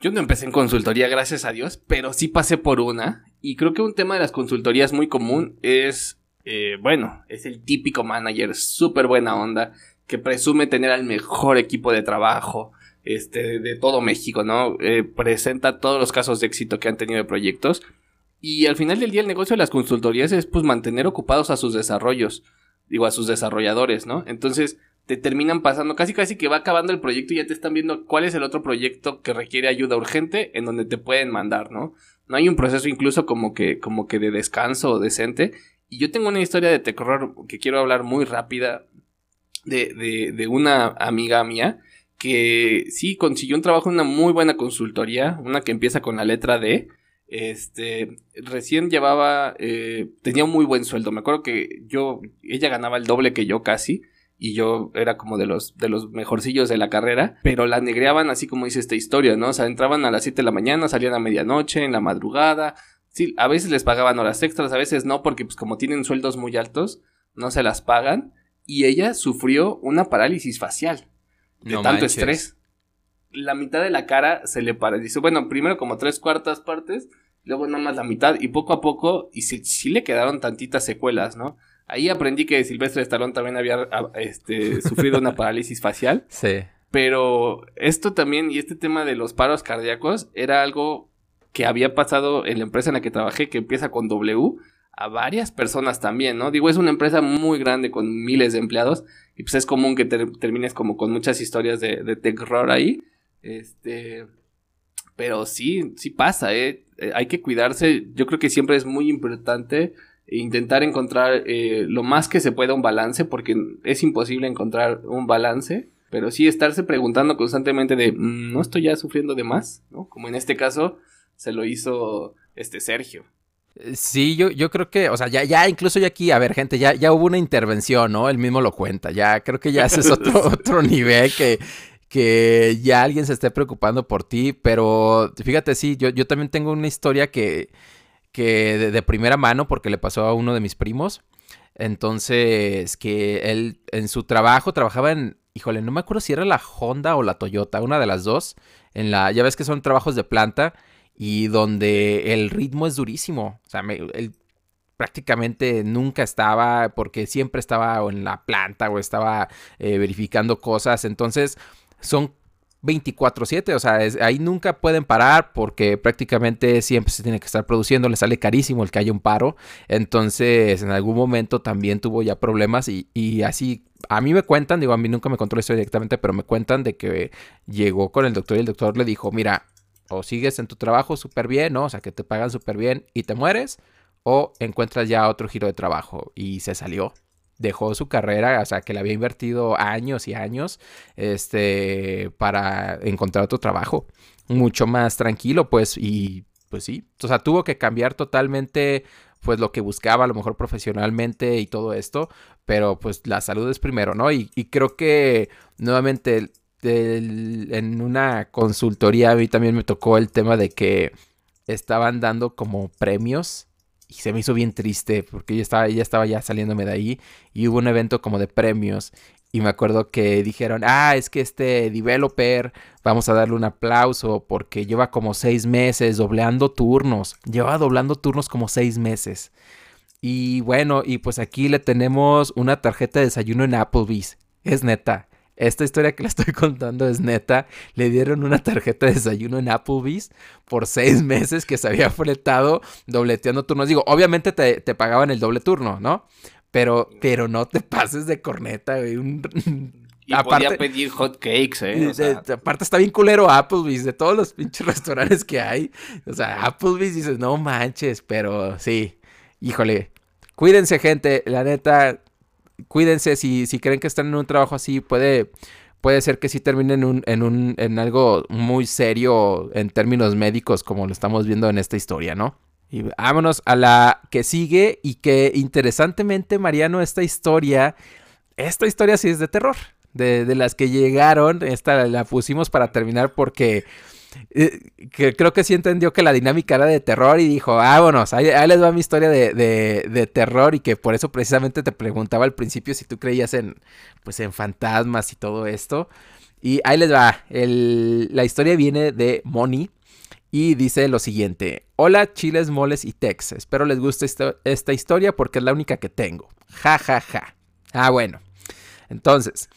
yo no empecé en consultoría, gracias a Dios, pero sí pasé por una. Y creo que un tema de las consultorías muy común es, eh, bueno, es el típico manager súper buena onda que presume tener al mejor equipo de trabajo, este, de todo México, ¿no? Eh, presenta todos los casos de éxito que han tenido de proyectos. Y al final del día el negocio de las consultorías es pues mantener ocupados a sus desarrollos, digo a sus desarrolladores, ¿no? Entonces te terminan pasando casi casi que va acabando el proyecto y ya te están viendo cuál es el otro proyecto que requiere ayuda urgente en donde te pueden mandar, ¿no? No hay un proceso incluso como que como que de descanso decente. Y yo tengo una historia de terror que quiero hablar muy rápida de, de, una amiga mía que sí consiguió un trabajo en una muy buena consultoría, una que empieza con la letra D. Este, recién llevaba, eh, tenía un muy buen sueldo. Me acuerdo que yo, ella ganaba el doble que yo casi. Y yo era como de los, de los mejorcillos de la carrera, pero la negreaban así como dice esta historia, ¿no? O sea, entraban a las 7 de la mañana, salían a medianoche, en la madrugada. Sí, a veces les pagaban horas extras, a veces no, porque pues como tienen sueldos muy altos, no se las pagan. Y ella sufrió una parálisis facial de tanto estrés. La mitad de la cara se le paralizó. Bueno, primero como tres cuartas partes, luego nada más la mitad, y poco a poco, y sí, le quedaron tantitas secuelas, ¿no? Ahí aprendí que Silvestre Stallone también había ah, este, sufrido una parálisis facial. Sí. Pero esto también, y este tema de los paros cardíacos, era algo que había pasado en la empresa en la que trabajé, que empieza con W, a varias personas también, ¿no? Digo, es una empresa muy grande con miles de empleados y pues es común que termines como con muchas historias de, de terror ahí. Este, pero sí, sí pasa, ¿eh? ¿eh? Hay que cuidarse. Yo creo que siempre es muy importante intentar encontrar eh, lo más que se pueda un balance, porque es imposible encontrar un balance. Pero sí estarse preguntando constantemente de, mm, ¿no estoy ya sufriendo de más? ¿no? Como en este caso se lo hizo este Sergio. Sí, yo, yo creo que, o sea, ya, ya incluso ya aquí, a ver, gente, ya, ya hubo una intervención, ¿no? Él mismo lo cuenta, ya creo que ya ese es otro, otro nivel que, que ya alguien se esté preocupando por ti, pero fíjate, sí, yo, yo también tengo una historia que, que de, primera mano, porque le pasó a uno de mis primos, entonces, que él en su trabajo trabajaba en, híjole, no me acuerdo si era la Honda o la Toyota, una de las dos, en la, ya ves que son trabajos de planta, y donde el ritmo es durísimo. O sea, prácticamente nunca estaba porque siempre estaba en la planta o estaba eh, verificando cosas. Entonces son 24/7, o sea, ahí nunca pueden parar porque prácticamente siempre se tiene que estar produciendo, le sale carísimo el que haya un paro, entonces en algún momento también tuvo ya problemas y, y así, a mí me cuentan, digo, a mí nunca me contó esto directamente, pero me cuentan de que llegó con el doctor y el doctor le dijo, mira, o sigues en tu trabajo súper bien, ¿no? O sea, que te pagan súper bien y te mueres, o encuentras ya otro giro de trabajo y se salió dejó su carrera, o sea, que le había invertido años y años, este, para encontrar otro trabajo, mucho más tranquilo, pues, y pues sí, o sea, tuvo que cambiar totalmente, pues, lo que buscaba, a lo mejor profesionalmente y todo esto, pero pues la salud es primero, ¿no? Y, creo que nuevamente en una consultoría a mí también me tocó el tema de que estaban dando como premios y se me hizo bien triste porque yo estaba, ya estaba ya saliéndome de ahí y hubo un evento como de premios y me acuerdo que dijeron, ah, es que este developer, vamos a darle un aplauso porque lleva como seis meses dobleando turnos, lleva doblando turnos como seis meses. Y bueno, y pues aquí le tenemos una tarjeta de desayuno en Applebee's, es neta. Esta historia que le estoy contando es neta. Le dieron una tarjeta de desayuno en Applebee's por seis meses que se había fletado dobleteando turnos. Digo, obviamente te, pagaban el doble turno, ¿no? Pero, pero no te pases de corneta, güey. Y aparte, podía pedir hot cakes, ¿eh? aparte está bien culero Applebee's, de todos los pinches restaurantes que hay. O sea, Applebee's dices, no manches, pero sí. Híjole. Cuídense, gente. La neta, cuídense si, si creen que están en un trabajo así, puede, puede ser que sí terminen en, un, en, un, en algo muy serio en términos médicos, como lo estamos viendo en esta historia, ¿no? Y vámonos a la que sigue y que interesantemente, Mariano, esta historia, esta historia sí es de terror. De, de las que llegaron, esta la pusimos para terminar porque eh, que creo que sí entendió que la dinámica era de terror y dijo, vámonos, ahí, les va mi historia de, de, terror y que por eso precisamente te preguntaba al principio si tú creías en, pues, en fantasmas y todo esto. Y ahí les va, la historia viene de Moni y dice lo siguiente, hola chiles, moles y tex, espero les guste esta, esta historia porque es la única que tengo, ja, ja, ja. Ah, bueno, entonces...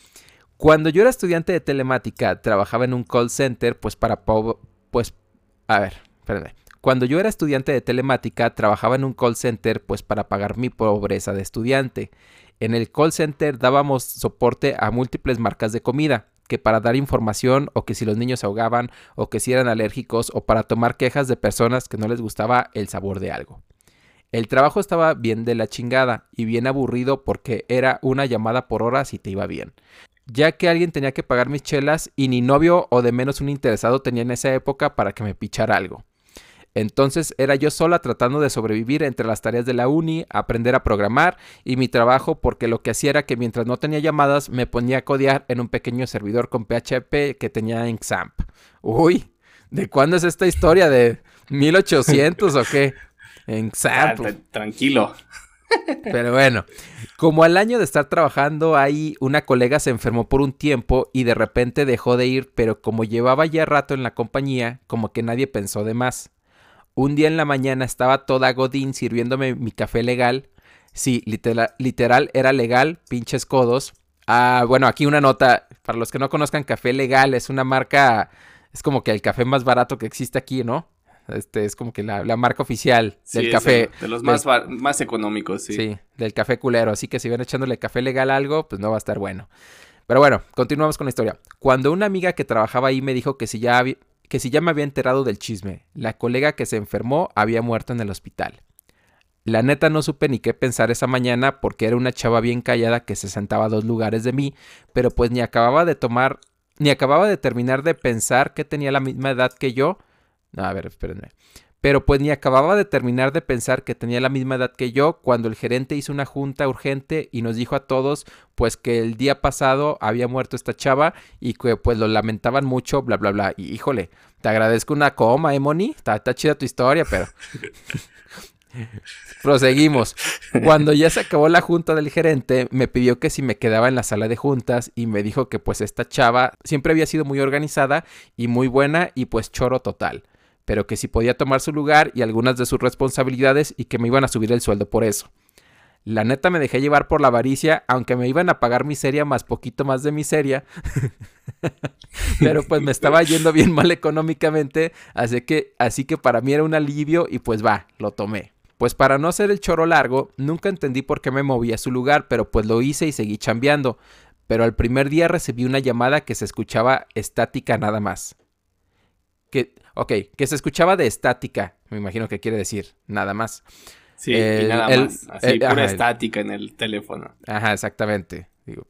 Cuando yo era estudiante de telemática, trabajaba en un call center, pues para... Pues, a ver. Cuando yo era estudiante de telemática, trabajaba en un call center, pues para pagar mi pobreza de estudiante. En el call center dábamos soporte a múltiples marcas de comida, que para dar información o que si los niños se ahogaban o que si eran alérgicos o para tomar quejas de personas que no les gustaba el sabor de algo. El trabajo estaba bien de la chingada y bien aburrido porque era una llamada por hora si te iba bien ya que alguien tenía que pagar mis chelas y ni novio o de menos un interesado tenía en esa época para que me pichara algo. Entonces era yo sola tratando de sobrevivir entre las tareas de la uni, aprender a programar y mi trabajo porque lo que hacía era que mientras no tenía llamadas me ponía a codear en un pequeño servidor con PHP que tenía en XAMPP. Uy, ¿de cuándo es esta historia? ¿De 1800 o qué? En XAMPP. Ah, tranquilo. Pero bueno, como al año de estar trabajando ahí, una colega se enfermó por un tiempo y de repente dejó de ir, pero como llevaba ya rato en la compañía, como que nadie pensó de más. Un día en la mañana estaba toda Godín sirviéndome mi café legal. Sí, literal, literal era legal, pinches codos. Ah, bueno, aquí una nota, para los que no conozcan, Café Legal es una marca, es como que el café más barato que existe aquí, ¿no? Este es como que la, marca oficial del café. de los más, más económicos, sí. Sí, del café culero. Así que si ven echándole café legal a algo, pues no va a estar bueno. Pero bueno, continuamos con la historia. Cuando una amiga que trabajaba ahí me dijo que si ya, que si ya me había enterado del chisme, la colega que se enfermó había muerto en el hospital. La neta no supe ni qué pensar esa mañana porque era una chava bien callada que se sentaba a dos lugares de mí, pero pues ni acababa de tomar, ni acababa de terminar de pensar que tenía la misma edad que yo no, a ver, espérenme. Pero pues ni acababa de terminar de pensar que tenía la misma edad que yo cuando el gerente hizo una junta urgente y nos dijo a todos pues que el día pasado había muerto esta chava y que pues lo lamentaban mucho, bla, bla, bla. Y híjole, te agradezco una coma, ¿eh, Moni? Está, está chida tu historia, pero... Proseguimos. Cuando ya se acabó la junta del gerente, me pidió que si me quedaba en la sala de juntas y me dijo que pues esta chava siempre había sido muy organizada y muy buena y pues choro total pero que si podía tomar su lugar y algunas de sus responsabilidades y que me iban a subir el sueldo por eso. La neta me dejé llevar por la avaricia, aunque me iban a pagar miseria más poquito más de miseria. Pero pues me estaba yendo bien mal económicamente, así que, así que para mí era un alivio y pues va, lo tomé. Pues para no hacer el choro largo, nunca entendí por qué me movía a su lugar, pero pues lo hice y seguí chambeando. Pero al primer día recibí una llamada que se escuchaba estática nada más. Que, ok, que se escuchaba de estática, me imagino que quiere decir, nada más. Sí, y nada más. Así, pura estática en el teléfono. Ajá, exactamente. Digo,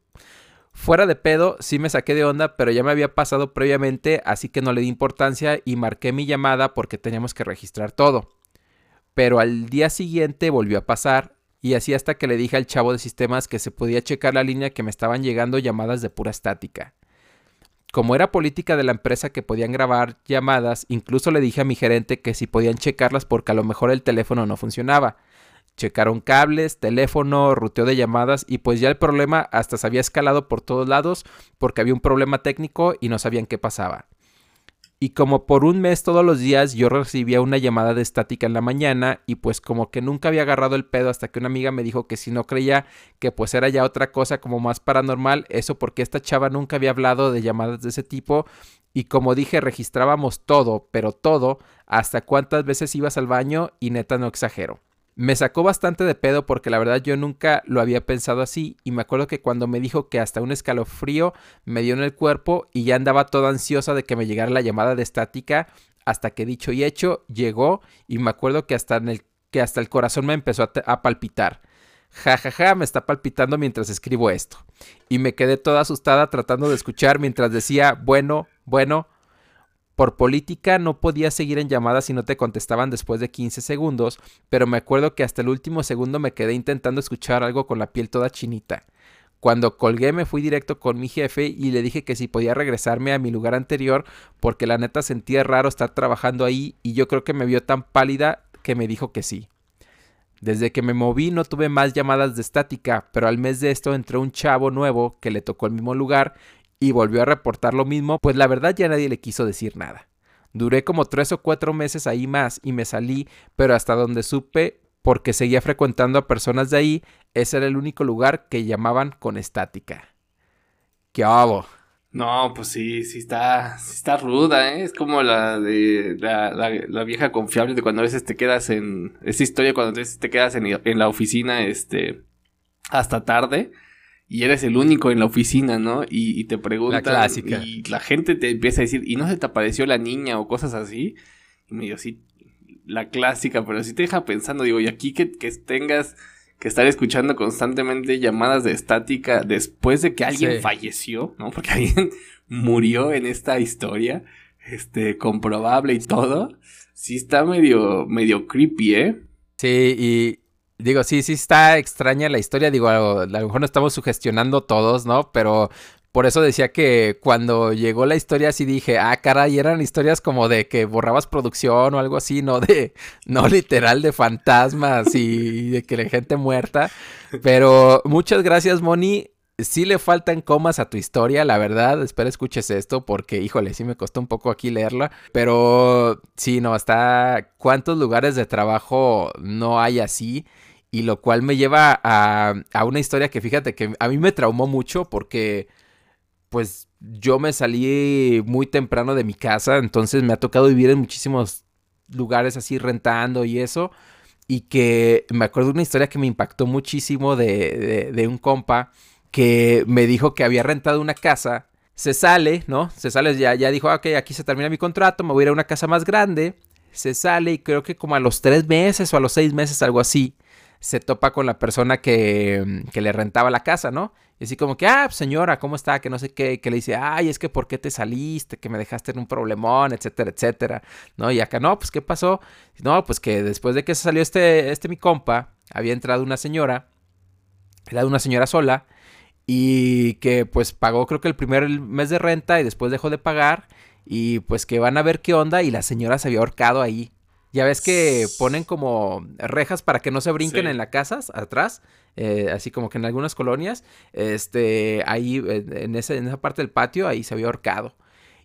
fuera de pedo, sí me saqué de onda, pero ya me había pasado previamente, así que no le di importancia y marqué mi llamada porque teníamos que registrar todo. Pero al día siguiente volvió a pasar y así hasta que le dije al chavo de sistemas que se podía checar la línea que me estaban llegando llamadas de pura estática. Como era política de la empresa que podían grabar llamadas, incluso le dije a mi gerente que si podían checarlas porque a lo mejor el teléfono no funcionaba. Checaron cables, teléfono, ruteo de llamadas y pues ya el problema hasta se había escalado por todos lados porque había un problema técnico y no sabían qué pasaba. Y como por un mes todos los días yo recibía una llamada de estática en la mañana y pues como que nunca había agarrado el pedo hasta que una amiga me dijo que si no creía que pues era ya otra cosa como más paranormal, eso porque esta chava nunca había hablado de llamadas de ese tipo y como dije registrábamos todo, pero todo, hasta cuántas veces ibas al baño y neta no exagero. Me sacó bastante de pedo porque la verdad yo nunca lo había pensado así y me acuerdo que cuando me dijo que hasta un escalofrío me dio en el cuerpo y ya andaba toda ansiosa de que me llegara la llamada de estática hasta que dicho y hecho llegó y me acuerdo que hasta, en el, que hasta el corazón me empezó a, a palpitar. Ja, ja, ja, me está palpitando mientras escribo esto. Y me quedé toda asustada tratando de escuchar mientras decía, bueno, bueno, por política no podía seguir en llamadas si no te contestaban después de 15 segundos, pero me acuerdo que hasta el último segundo me quedé intentando escuchar algo con la piel toda chinita. Cuando colgué me fui directo con mi jefe y le dije que si podía regresarme a mi lugar anterior porque la neta sentía raro estar trabajando ahí y yo creo que me vio tan pálida que me dijo que sí. Desde que me moví no tuve más llamadas de estática, pero al mes de esto entró un chavo nuevo que le tocó el mismo lugar y volvió a reportar lo mismo, pues la verdad ya nadie le quiso decir nada. Duré como tres o cuatro meses ahí más y me salí, pero hasta donde supe, porque seguía frecuentando a personas de ahí, ese era el único lugar que llamaban con estática. ¿Qué hago? No, pues sí, sí está, sí está ruda, ¿eh? Es como la de la, vieja confiable de cuando a veces te quedas en... Esa historia cuando a veces te quedas en, en la oficina, este... Hasta tarde y eres el único en la oficina, ¿no? Y, te preguntan. La clásica. Y la gente te empieza a decir, ¿y no se te apareció la niña o cosas así? Y me digo, sí, la clásica, pero sí te deja pensando, digo, y aquí que, tengas que estar escuchando constantemente llamadas de estática después de que alguien falleció, ¿no? Porque alguien murió en esta historia, este, comprobable y todo. Sí está medio, medio creepy, ¿eh? Sí, y, Digo, sí, sí está extraña la historia. Digo, a lo, mejor no estamos sugestionando todos, ¿no? Pero por eso decía que cuando llegó la historia sí dije, ah, caray, eran historias como de que borrabas producción o algo así, no de, no literal de fantasmas y de que la gente muerta. Pero muchas gracias, Moni. Sí le faltan comas a tu historia, la verdad. Espero escuches esto porque, híjole, sí me costó un poco aquí leerla. Pero sí, no, hasta cuántos lugares de trabajo no hay así y lo cual me lleva a, a, una historia que fíjate que a mí me traumó mucho porque pues yo me salí muy temprano de mi casa, entonces me ha tocado vivir en muchísimos lugares así rentando y eso. Y que me acuerdo de una historia que me impactó muchísimo de, de, un compa que me dijo que había rentado una casa. Se sale, ¿no? Se sale, ya, ya dijo, ah, ok, aquí se termina mi contrato, me voy a ir a una casa más grande. Se sale y creo que como a los tres meses o a los seis meses, algo así, se topa con la persona que, que, le rentaba la casa, ¿no? Y así como que, ah, pues, señora, ¿cómo está? Que no sé qué, que le dice, ay, es que ¿por qué te saliste? Que me dejaste en un problemón, etcétera, etcétera, ¿no? Y acá, no, pues, ¿qué pasó? No, pues que después de que salió este, este mi compa, había entrado una señora, era una señora sola, y que pues pagó creo que el primer mes de renta y después dejó de pagar, y pues que van a ver qué onda, y la señora se había ahorcado ahí ya ves que ponen como rejas para que no se brinquen en las casas atrás, eh, así como que en algunas colonias, este, ahí en, ese, en esa parte del patio, ahí se había ahorcado.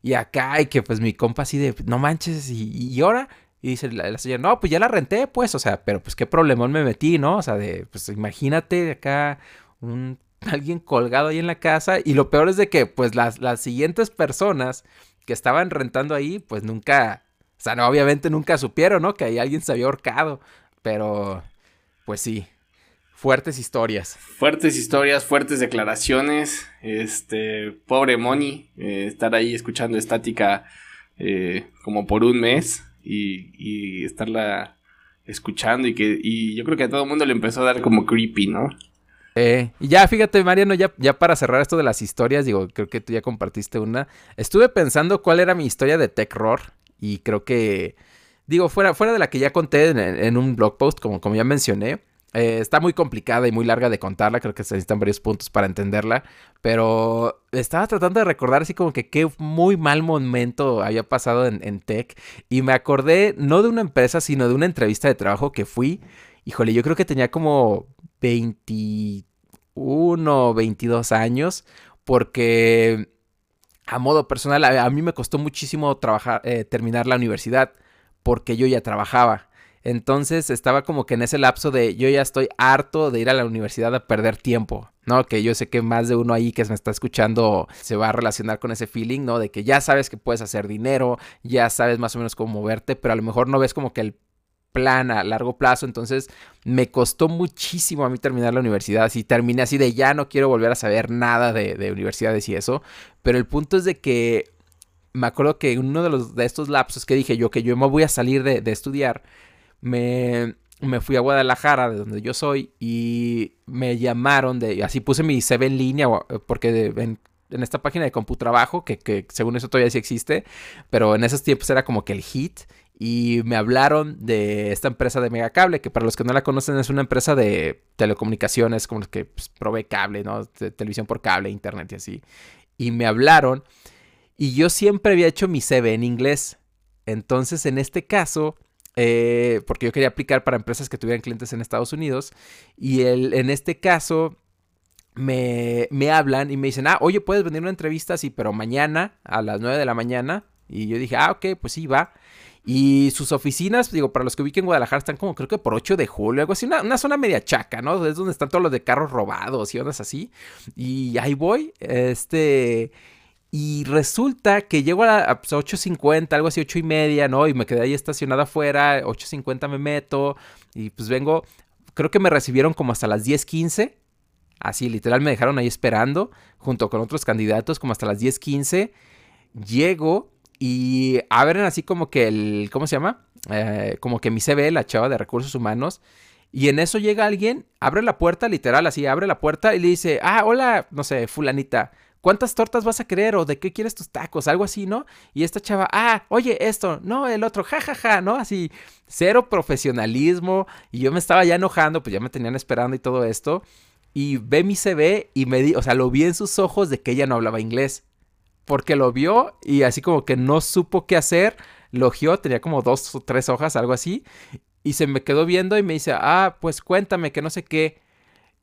Y acá, y que pues mi compa así de, no manches, y, y ahora, y dice la, señora, no, pues ya la renté, pues, o sea, pero pues qué problemón me metí, ¿no? O sea, de, pues imagínate acá un alguien colgado ahí en la casa. Y lo peor es de que, pues, las, las siguientes personas que estaban rentando ahí, pues nunca, sea, no, obviamente nunca supieron, ¿no? Que ahí alguien se había ahorcado. Pero, pues sí, fuertes historias. Fuertes historias, fuertes declaraciones. Este, pobre Moni, eh, estar ahí escuchando estática eh, como por un mes y, y estarla escuchando y que y yo creo que a todo el mundo le empezó a dar como creepy, ¿no? Eh, y ya, fíjate, Mariano, ya, ya para cerrar esto de las historias, digo, creo que tú ya compartiste una. Estuve pensando cuál era mi historia de Techror y creo que, digo, fuera, fuera de la que ya conté en, un blog post, como, como ya mencioné, eh, está muy complicada y muy larga de contarla, creo que se necesitan varios puntos para entenderla, pero estaba tratando de recordar así como que qué muy mal momento había pasado en, en tech y me acordé no de una empresa, sino de una entrevista de trabajo que fui. Híjole, yo creo que tenía como 21, 22 años, porque a modo personal a, mí me costó muchísimo trabajar, eh, terminar la universidad, porque yo ya trabajaba. Entonces estaba como que en ese lapso de yo ya estoy harto de ir a la universidad a perder tiempo, ¿no? Que yo sé que más de uno ahí que me está escuchando se va a relacionar con ese feeling, ¿no? De que ya sabes que puedes hacer dinero, ya sabes más o menos cómo moverte, pero a lo mejor no ves como que el plan a largo plazo. Entonces me costó muchísimo a mí terminar la universidad. Así terminé así de ya no quiero volver a saber nada de, universidades y eso. Pero el punto es de que me acuerdo que uno de, los, de estos lapsos que dije yo que yo me voy a salir de, estudiar, me, me, fui a Guadalajara, de donde yo soy, y me llamaron de, así puse mi CV en línea, porque en, esta página de CompuTrabajo, que, que según eso todavía sí existe, pero en esos tiempos era como que el hit, y me hablaron de esta empresa de Megacable, que para los que no la conocen es una empresa de telecomunicaciones, como que pues, provee cable, ¿no? televisión por cable, internet y así. Y me hablaron y yo siempre había hecho mi CV en inglés. Entonces, en este caso, eh, porque yo quería aplicar para empresas que tuvieran clientes en Estados Unidos, y el, en este caso me, me hablan y me dicen, ah, oye, puedes venir una entrevista, sí, pero mañana a las 9 de la mañana. Y yo dije, ah, ok, pues sí, va. Y sus oficinas, digo, para los que ubiquen Guadalajara, están como creo que por 8 de julio, algo así, una, zona media chaca, ¿no? Es donde están todos los de carros robados y ondas así. Y ahí voy, este... Y resulta que llego a, a 8.50, pues, algo así, 8 y media, ¿no? Y me quedé ahí estacionada afuera, 8.50 me meto y pues vengo, creo que me recibieron como hasta las 10.15. Así, literal, me dejaron ahí esperando, junto con otros candidatos, como hasta las 10.15. Llego y abren así como que el, ¿cómo se llama? Eh, como que mi CV, la chava de recursos humanos. Y en eso llega alguien, abre la puerta, literal, así, abre la puerta y le dice, ah, hola, no sé, fulanita, ¿cuántas tortas vas a querer o de qué quieres tus tacos? Algo así, ¿no? Y esta chava, ah, oye, esto, no, el otro, jajaja, ja, ja, ¿no? Así, cero profesionalismo. Y yo me estaba ya enojando, pues ya me tenían esperando y todo esto. Y ve mi CV y me di, o sea, lo vi en sus ojos de que ella no hablaba inglés porque lo vio y así como que no supo qué hacer, logió, tenía como dos o tres hojas, algo así, y se me quedó viendo y me dice, ah, pues cuéntame que no sé qué.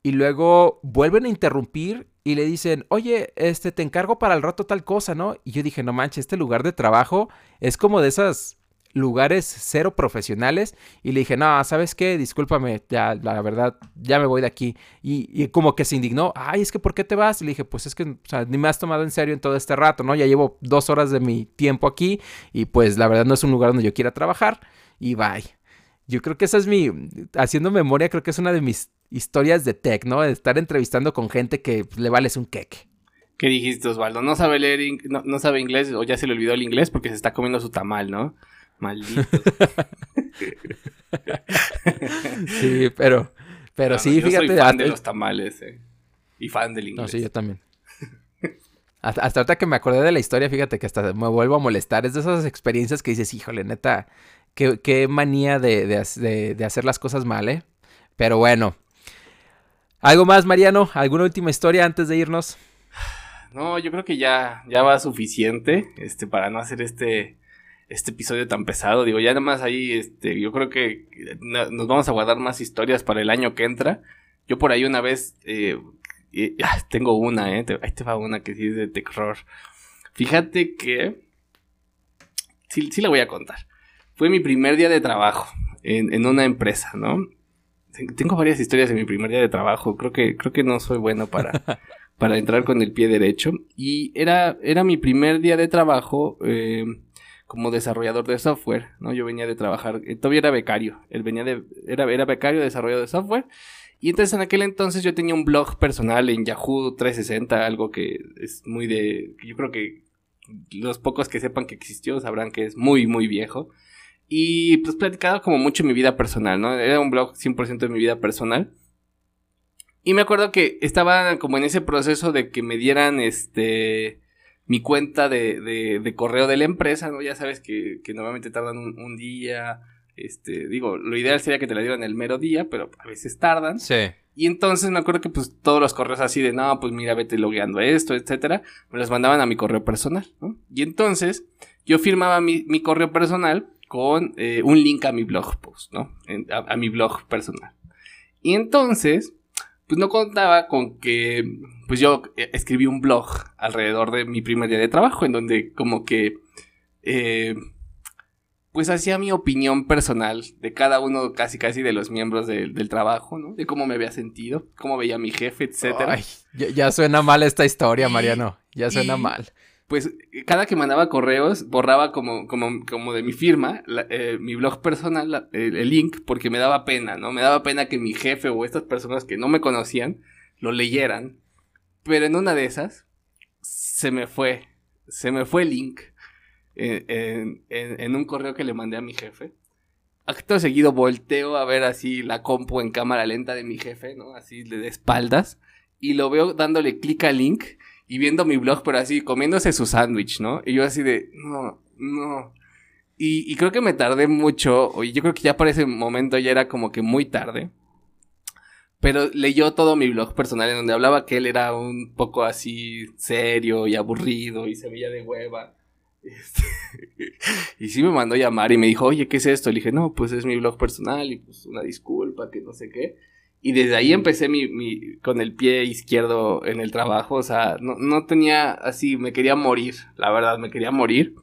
Y luego vuelven a interrumpir y le dicen, oye, este, te encargo para el rato tal cosa, ¿no? Y yo dije, no manches, este lugar de trabajo es como de esas lugares cero profesionales y le dije, no, ¿sabes qué? Discúlpame, ya, la verdad, ya me voy de aquí. Y, como que se indignó, ay, es que ¿por qué te vas? Y le dije, pues es que ni me has tomado en serio en todo este rato, ¿no? Ya llevo dos horas de mi tiempo aquí y pues la verdad no es un lugar donde yo quiera trabajar y bye. Yo creo que esa es mi, haciendo memoria, creo que es una de mis historias de tech, ¿no? Estar entrevistando con gente que pues, le vales un queque. ¿Qué dijiste, Osvaldo? No sabe leer, no, no sabe inglés o ya se le olvidó el inglés porque se está comiendo su tamal, ¿no? Maldito. sí, pero, pero sí, yo fíjate. Soy fan de los tamales, eh. Y fan del inglés. No, sí, yo también. Hasta, ahorita que me acordé de la historia, fíjate que hasta me vuelvo a molestar. Es de esas experiencias que dices, híjole, neta, qué, qué manía de, de, de, hacer las cosas mal, ¿eh? Pero bueno. ¿Algo más, Mariano? ¿Alguna última historia antes de irnos? No, yo creo que ya, ya va suficiente este, para no hacer este, este episodio tan pesado. Digo, ya nada más ahí, este, yo creo que nos vamos a guardar más historias para el año que entra. Yo por ahí una vez, eh, tengo una, eh, ahí te va una que sí es de terror. Fíjate que sí, sí la voy a contar. Fue mi primer día de trabajo en, en una empresa, ¿no? Tengo varias historias de mi primer día de trabajo. Creo que, creo que no soy bueno para, para entrar con el pie derecho. Y era, era mi primer día de trabajo eh, como desarrollador de software, ¿no? Yo venía de trabajar, eh, todavía era becario. Él venía de, era, era becario de desarrollo de software. Y entonces en aquel entonces yo tenía un blog personal en Yahoo 360, algo que es muy de, yo creo que los pocos que sepan que existió sabrán que es muy, muy viejo. Y pues platicaba como mucho mi vida personal, ¿no? Era un blog 100% de mi vida personal. Y me acuerdo que estaba como en ese proceso de que me dieran este mi cuenta de, de, correo de la empresa, ¿no? Ya sabes que, que normalmente tardan un, día. Este, digo, lo ideal sería que te la dieran el mero día, pero a veces tardan. Sí. Y entonces me acuerdo que pues todos los correos así de, no, pues mira, vete logueando esto, etcétera, me los mandaban a mi correo personal, ¿no? Y entonces yo firmaba mi, mi correo personal con eh, un link a mi blog post, ¿no? a, mi blog personal. Y entonces, pues no contaba con que, pues yo escribí un blog alrededor de mi primer día de trabajo, en donde como que, eh, pues hacía mi opinión personal de cada uno, casi casi de los miembros del trabajo, ¿no? De cómo me había sentido, cómo veía a mi jefe, etcétera. ya, suena mal esta historia, Mariano. Ya suena mal pues cada que mandaba correos borraba como, como, como de mi firma eh, mi blog personal, el, link, porque me daba pena, ¿no? Me daba pena que mi jefe o estas personas que no me conocían lo leyeran. Pero en una de esas se me fue, se me fue el link en, un correo que le mandé a mi jefe. Acto seguido volteo a ver así la compu en cámara lenta de mi jefe, ¿no? Así de espaldas. Y lo veo dándole clic al link y viendo mi blog, pero así, comiéndose su sándwich, ¿no? Y yo así de, no, no. Y, creo que me tardé mucho, y yo creo que ya para ese momento ya era como que muy tarde. Pero leyó todo mi blog personal en donde hablaba que él era un poco así serio y aburrido y se veía de hueva. Este, y sí me mandó llamar y me dijo, oye, ¿qué es esto? Le dije, no, pues es mi blog personal y pues una disculpa, que no sé qué. Y desde ahí empecé mi, mi, con el pie izquierdo en el trabajo. O sea, no, no tenía así, me quería morir, la verdad, me quería morir.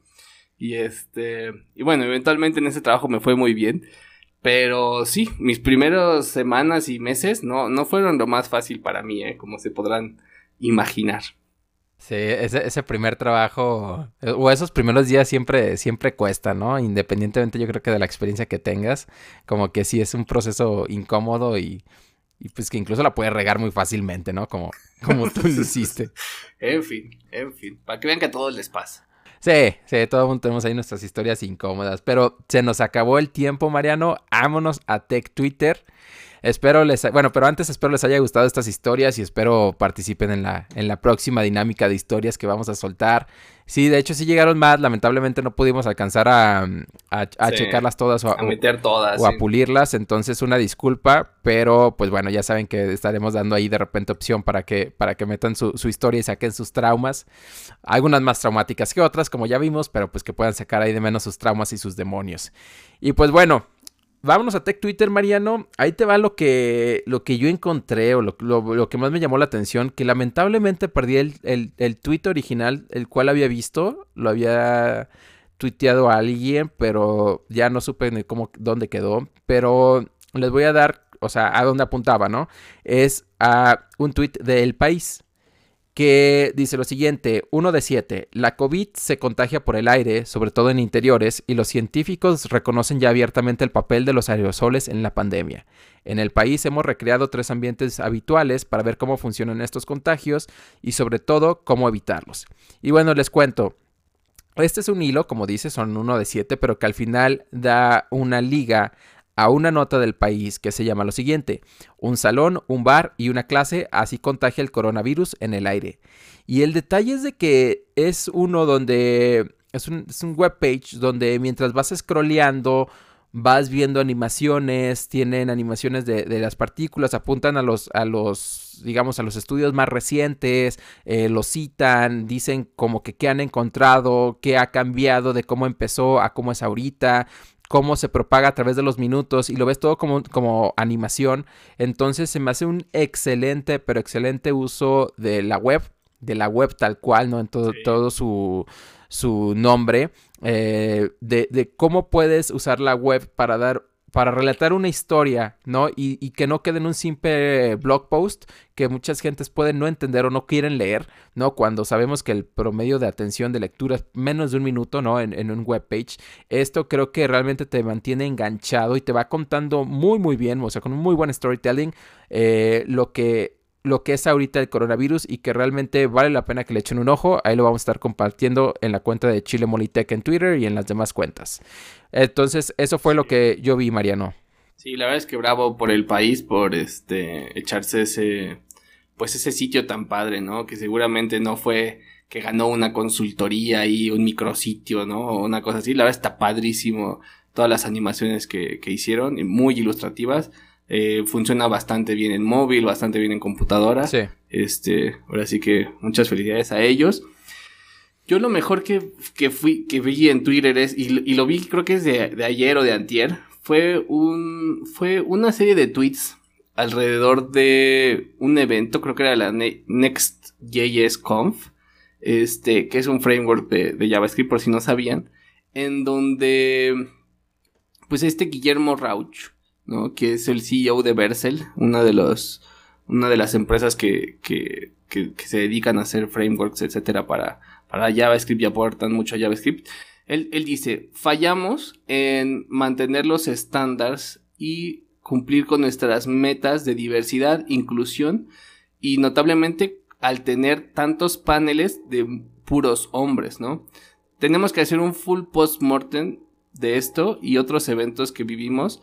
Y este, y bueno, eventualmente en ese trabajo me fue muy bien. Pero sí, mis primeras semanas y meses no, no fueron lo más fácil para mí, ¿eh? como se podrán imaginar. Sí, ese, ese primer trabajo o esos primeros días siempre, siempre cuesta, ¿no? Independientemente yo creo que de la experiencia que tengas, como que sí es un proceso incómodo y y pues que incluso la puede regar muy fácilmente, ¿no? Como, como tú lo hiciste. en fin, en fin. Para que vean que a todos les pasa. Sí, sí, todo el mundo tenemos ahí nuestras historias incómodas. Pero se nos acabó el tiempo, Mariano. Vámonos a Tech Twitter. Espero les, bueno, pero antes espero les haya gustado estas historias y espero participen en la, en la próxima dinámica de historias que vamos a soltar. Sí, de hecho sí llegaron más, lamentablemente no pudimos alcanzar a, a, checarlas todas o a, meter todas. O a pulirlas, entonces una disculpa, pero pues bueno, ya saben que estaremos dando ahí de repente opción para que, para que metan su, su historia y saquen sus traumas. Algunas más traumáticas que otras, como ya vimos, pero pues que puedan sacar ahí de menos sus traumas y sus demonios. Y pues bueno, vámonos a Tech Twitter, Mariano. Ahí te va lo que, lo que yo encontré o lo, que más me llamó la atención, que lamentablemente perdí el, el, tweet original, el cual había visto, lo había tuiteado a alguien, pero ya no supe ni cómo, dónde quedó. Pero les voy a dar, o sea, a dónde apuntaba, ¿no? Es a un tweet del país que dice lo siguiente, uno de siete, la COVID se contagia por el aire, sobre todo en interiores, y los científicos reconocen ya abiertamente el papel de los aerosoles en la pandemia. En el país hemos recreado tres ambientes habituales para ver cómo funcionan estos contagios y sobre todo cómo evitarlos. Y bueno, les cuento, este es un hilo, como dice, son uno de siete, pero que al final da una liga a una nota del país que se llama lo siguiente, un salón, un bar y una clase, así contagia el coronavirus en el aire. Y el detalle es de que es uno donde, es un, es un webpage donde mientras vas scrolleando, vas viendo animaciones, tienen animaciones de, las partículas, apuntan a los, a los, digamos, a los estudios más recientes, eh, los citan, dicen como que qué han encontrado, qué ha cambiado de cómo empezó a cómo es ahorita, cómo se propaga a través de los minutos y lo ves todo como, como animación. Entonces se me hace un excelente, pero excelente uso de la web, de la web tal cual, ¿no? En todo, todo su, su nombre. eh, de, de, cómo puedes usar la web para dar para relatar una historia, ¿no? Y, que no quede en un simple blog post que muchas gentes pueden no entender o no quieren leer, ¿no? Cuando sabemos que el promedio de atención de lectura es menos de un minuto, ¿no? En, en un web page. Esto creo que realmente te mantiene enganchado y te va contando muy, muy bien, o sea, con un muy buen storytelling, eh, lo que lo que es ahorita el coronavirus y que realmente vale la pena que le echen un ojo. Ahí lo vamos a estar compartiendo en la cuenta de Chile Molitech en Twitter y en las demás cuentas. Entonces, eso fue lo que yo vi, Mariano. Sí, la verdad es que bravo por el país, por este echarse ese pues ese sitio tan padre, ¿no? Que seguramente no fue que ganó una consultoría y un micrositio, ¿no? O una cosa así. La verdad está padrísimo todas las animaciones que, que hicieron, y muy ilustrativas. Eh, funciona bastante bien en móvil, bastante bien en computadora. Sí. Este, ahora sí que muchas felicidades a ellos. Yo lo mejor que, que fui, que vi en Twitter es, y, lo vi creo que es de, de, ayer o de antier, fue un, fue una serie de tweets alrededor de un evento, creo que era la Next.js Conf, este, que es un framework de, de JavaScript por si no sabían, en donde, pues este Guillermo Rauch, Que es el CEO de Vercel, una de los, una de las empresas que, que, que, se dedican a hacer frameworks, etcétera, para, para JavaScript y aportan mucho a JavaScript. Él, él dice, fallamos en mantener los estándares y cumplir con nuestras metas de diversidad, inclusión y notablemente al tener tantos paneles de puros hombres, ¿no? Tenemos que hacer un full post-mortem de esto y otros eventos que vivimos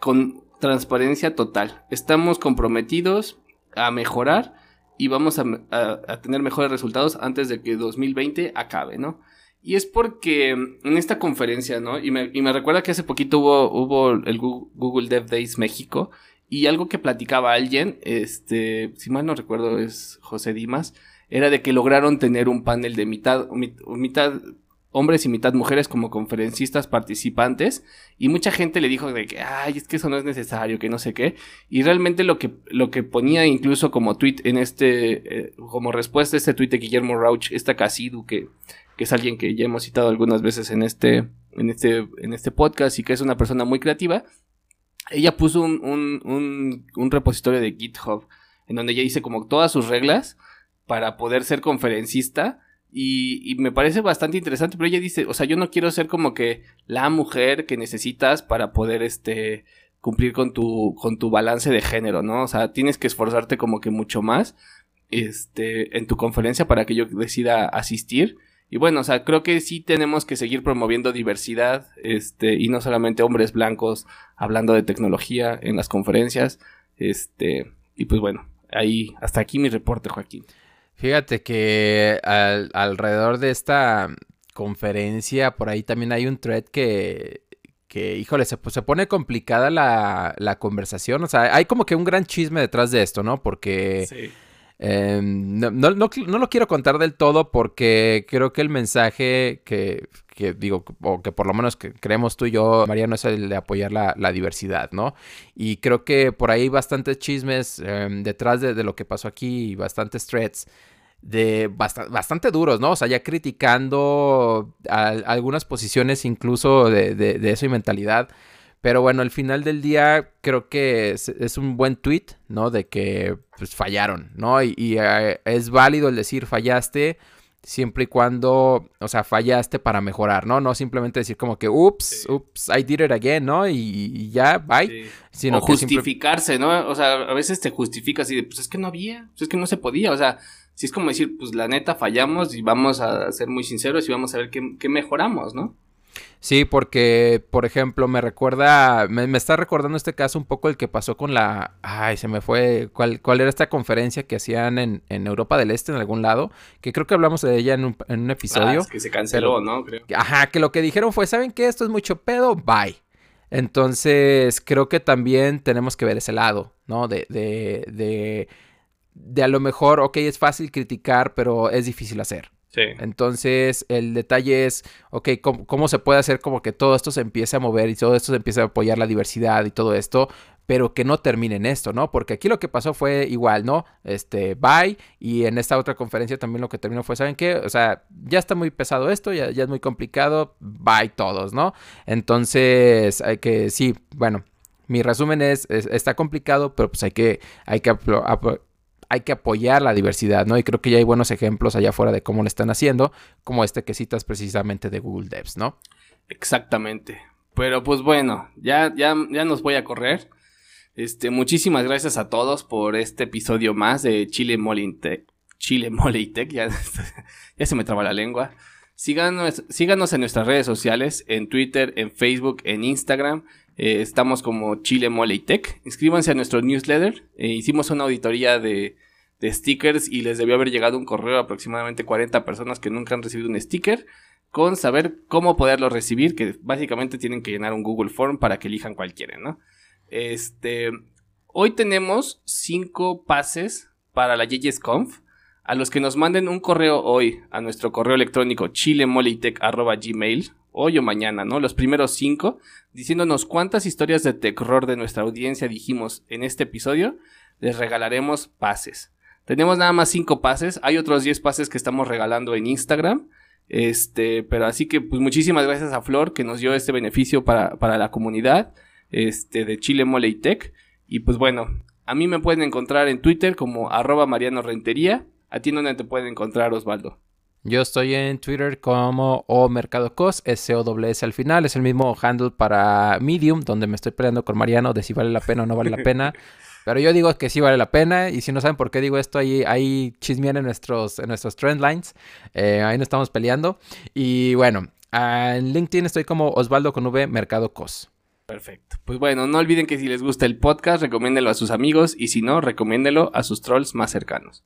con transparencia total. Estamos comprometidos a mejorar y vamos a, tener mejores resultados antes de que 2020 acabe, ¿no? Y es porque en esta conferencia, ¿no? Y me, y me recuerda que hace poquito hubo, hubo el Google Dev Days México y algo que platicaba alguien, este, si mal no recuerdo es José Dimas, era de que lograron tener un panel de mitad, mitad hombres y mitad mujeres como conferencistas participantes y mucha gente le dijo de que ay es que eso no es necesario que no sé qué y realmente lo que lo que ponía incluso como tweet en este eh, como respuesta a este tweet de Guillermo Rauch esta Casidu que, que es alguien que ya hemos citado algunas veces en este en este en este podcast y que es una persona muy creativa ella puso un, un, un, repositorio de GitHub en donde ella dice como todas sus reglas para poder ser conferencista y, me parece bastante interesante, pero ella dice, o sea, yo no quiero ser como que la mujer que necesitas para poder, este, cumplir con tu, con tu balance de género, ¿no? O sea, tienes que esforzarte como que mucho más, este, en tu conferencia para que yo decida asistir. Y bueno, o sea, creo que sí tenemos que seguir promoviendo diversidad, este, y no solamente hombres blancos hablando de tecnología en las conferencias, este, y pues bueno, ahí, hasta aquí mi reporte, Joaquín. Fíjate que alrededor de esta conferencia, por ahí también hay un thread que, que híjole, se, se pone complicada la, la, conversación. O sea, hay como que un gran chisme detrás de esto, ¿no? Porque... Sí. Em, no, no, no, lo quiero contar del todo porque creo que el mensaje que, que digo, o que por lo menos creemos tú y yo, Mariano, es el de apoyar la, diversidad, ¿no? Y creo que por ahí bastantes chismes em, detrás de, lo que pasó aquí y bastantes threads de bastante duros, ¿no? O sea, ya criticando algunas posiciones incluso de, de, eso y mentalidad. Pero bueno, al final del día creo que es, un buen tweet, ¿no? De que pues, fallaron, ¿no? Y, eh, es válido el decir fallaste siempre y cuando, o sea, fallaste para mejorar, ¿no? No simplemente decir como que, ups, ups, I did it again, ¿no? Y, ya, bye. Sino o justificarse, ¿no? O sea, a veces te justificas y de, pues es que no había, pues es que no se podía, o sea, si es como decir, pues la neta fallamos y vamos a ser muy sinceros y vamos a ver qué, qué mejoramos, ¿no? Sí, porque, por ejemplo, me recuerda, me, está recordando este caso un poco el que pasó con la, ay, se me fue, ¿cuál, cuál era esta conferencia que hacían en, en, Europa del Este, en algún lado? Que creo que hablamos de ella en un, en un episodio. Ah, que se canceló, ¿no? Creo. Ajá, que lo que dijeron fue, ¿saben qué? Esto es mucho pedo, bye. Entonces, creo que también tenemos que ver ese lado, ¿no? De, de, de, de a lo mejor, ok, es fácil criticar, pero es difícil hacer. Entonces, el detalle es, ok, ¿cómo, se puede hacer como que todo esto se empiece a mover y todo esto se empiece a apoyar la diversidad y todo esto? pero que no termine en esto, ¿no? Porque aquí lo que pasó fue igual, ¿no? Este, bye, y en esta otra conferencia también lo que terminó fue, ¿saben qué? O sea, ya está muy pesado esto, ya, ya es muy complicado, bye todos, ¿no? Entonces, hay que, sí, bueno, mi resumen es, está complicado, pero pues hay que, hay que hay que apoyar la diversidad, ¿no? Y creo que ya hay buenos ejemplos allá afuera de cómo lo están haciendo, como este que citas precisamente de Google Devs, ¿no? Exactamente. Pero pues bueno, ya, ya, ya nos voy a correr. Este, muchísimas gracias a todos por este episodio más de Chile Molintech. Chile Molitech, ya, ya se me traba la lengua. Síganos, síganos en nuestras redes sociales, en Twitter, en Facebook, en Instagram. Eh, estamos como Chile Mole Tech. Inscríbanse a nuestro newsletter. Eh, hicimos una auditoría de, stickers y les debió haber llegado un correo a aproximadamente 40 personas que nunca han recibido un sticker con saber cómo poderlo recibir, que básicamente tienen que llenar un Google Form para que elijan cuál quieren, ¿no? Este, hoy tenemos 5 pases para la JJSConf. A los que nos manden un correo hoy a nuestro correo electrónico chilemolitech.gmail hoy o mañana, ¿no? Los primeros cinco, diciéndonos cuántas historias de terror de nuestra audiencia dijimos en este episodio, les regalaremos pases. Tenemos nada más cinco pases, hay otros 10 pases que estamos regalando en Instagram. Este, pero así que pues muchísimas gracias a Flor que nos dio este beneficio para, para la comunidad este, de Chile Mole y Tech. Y pues bueno, a mí me pueden encontrar en Twitter como arroba Mariano Rentería. ¿A ti dónde te pueden encontrar, Osvaldo? Yo estoy en Twitter como o Mercado Cos, S-O-S al final. Es el mismo handle para Medium, donde me estoy peleando con Mariano de si vale la pena o no vale la pena. Pero yo digo que sí vale la pena. Y si no saben por qué digo esto, ahí, ahí chismean en nuestros, en nuestros trend lines. Eh, ahí nos estamos peleando. Y bueno, en LinkedIn estoy como Osvaldo con V Mercado Cos. Perfecto. Pues bueno, no olviden que si les gusta el podcast, recomiéndelo a sus amigos. Y si no, recomiéndelo a sus trolls más cercanos.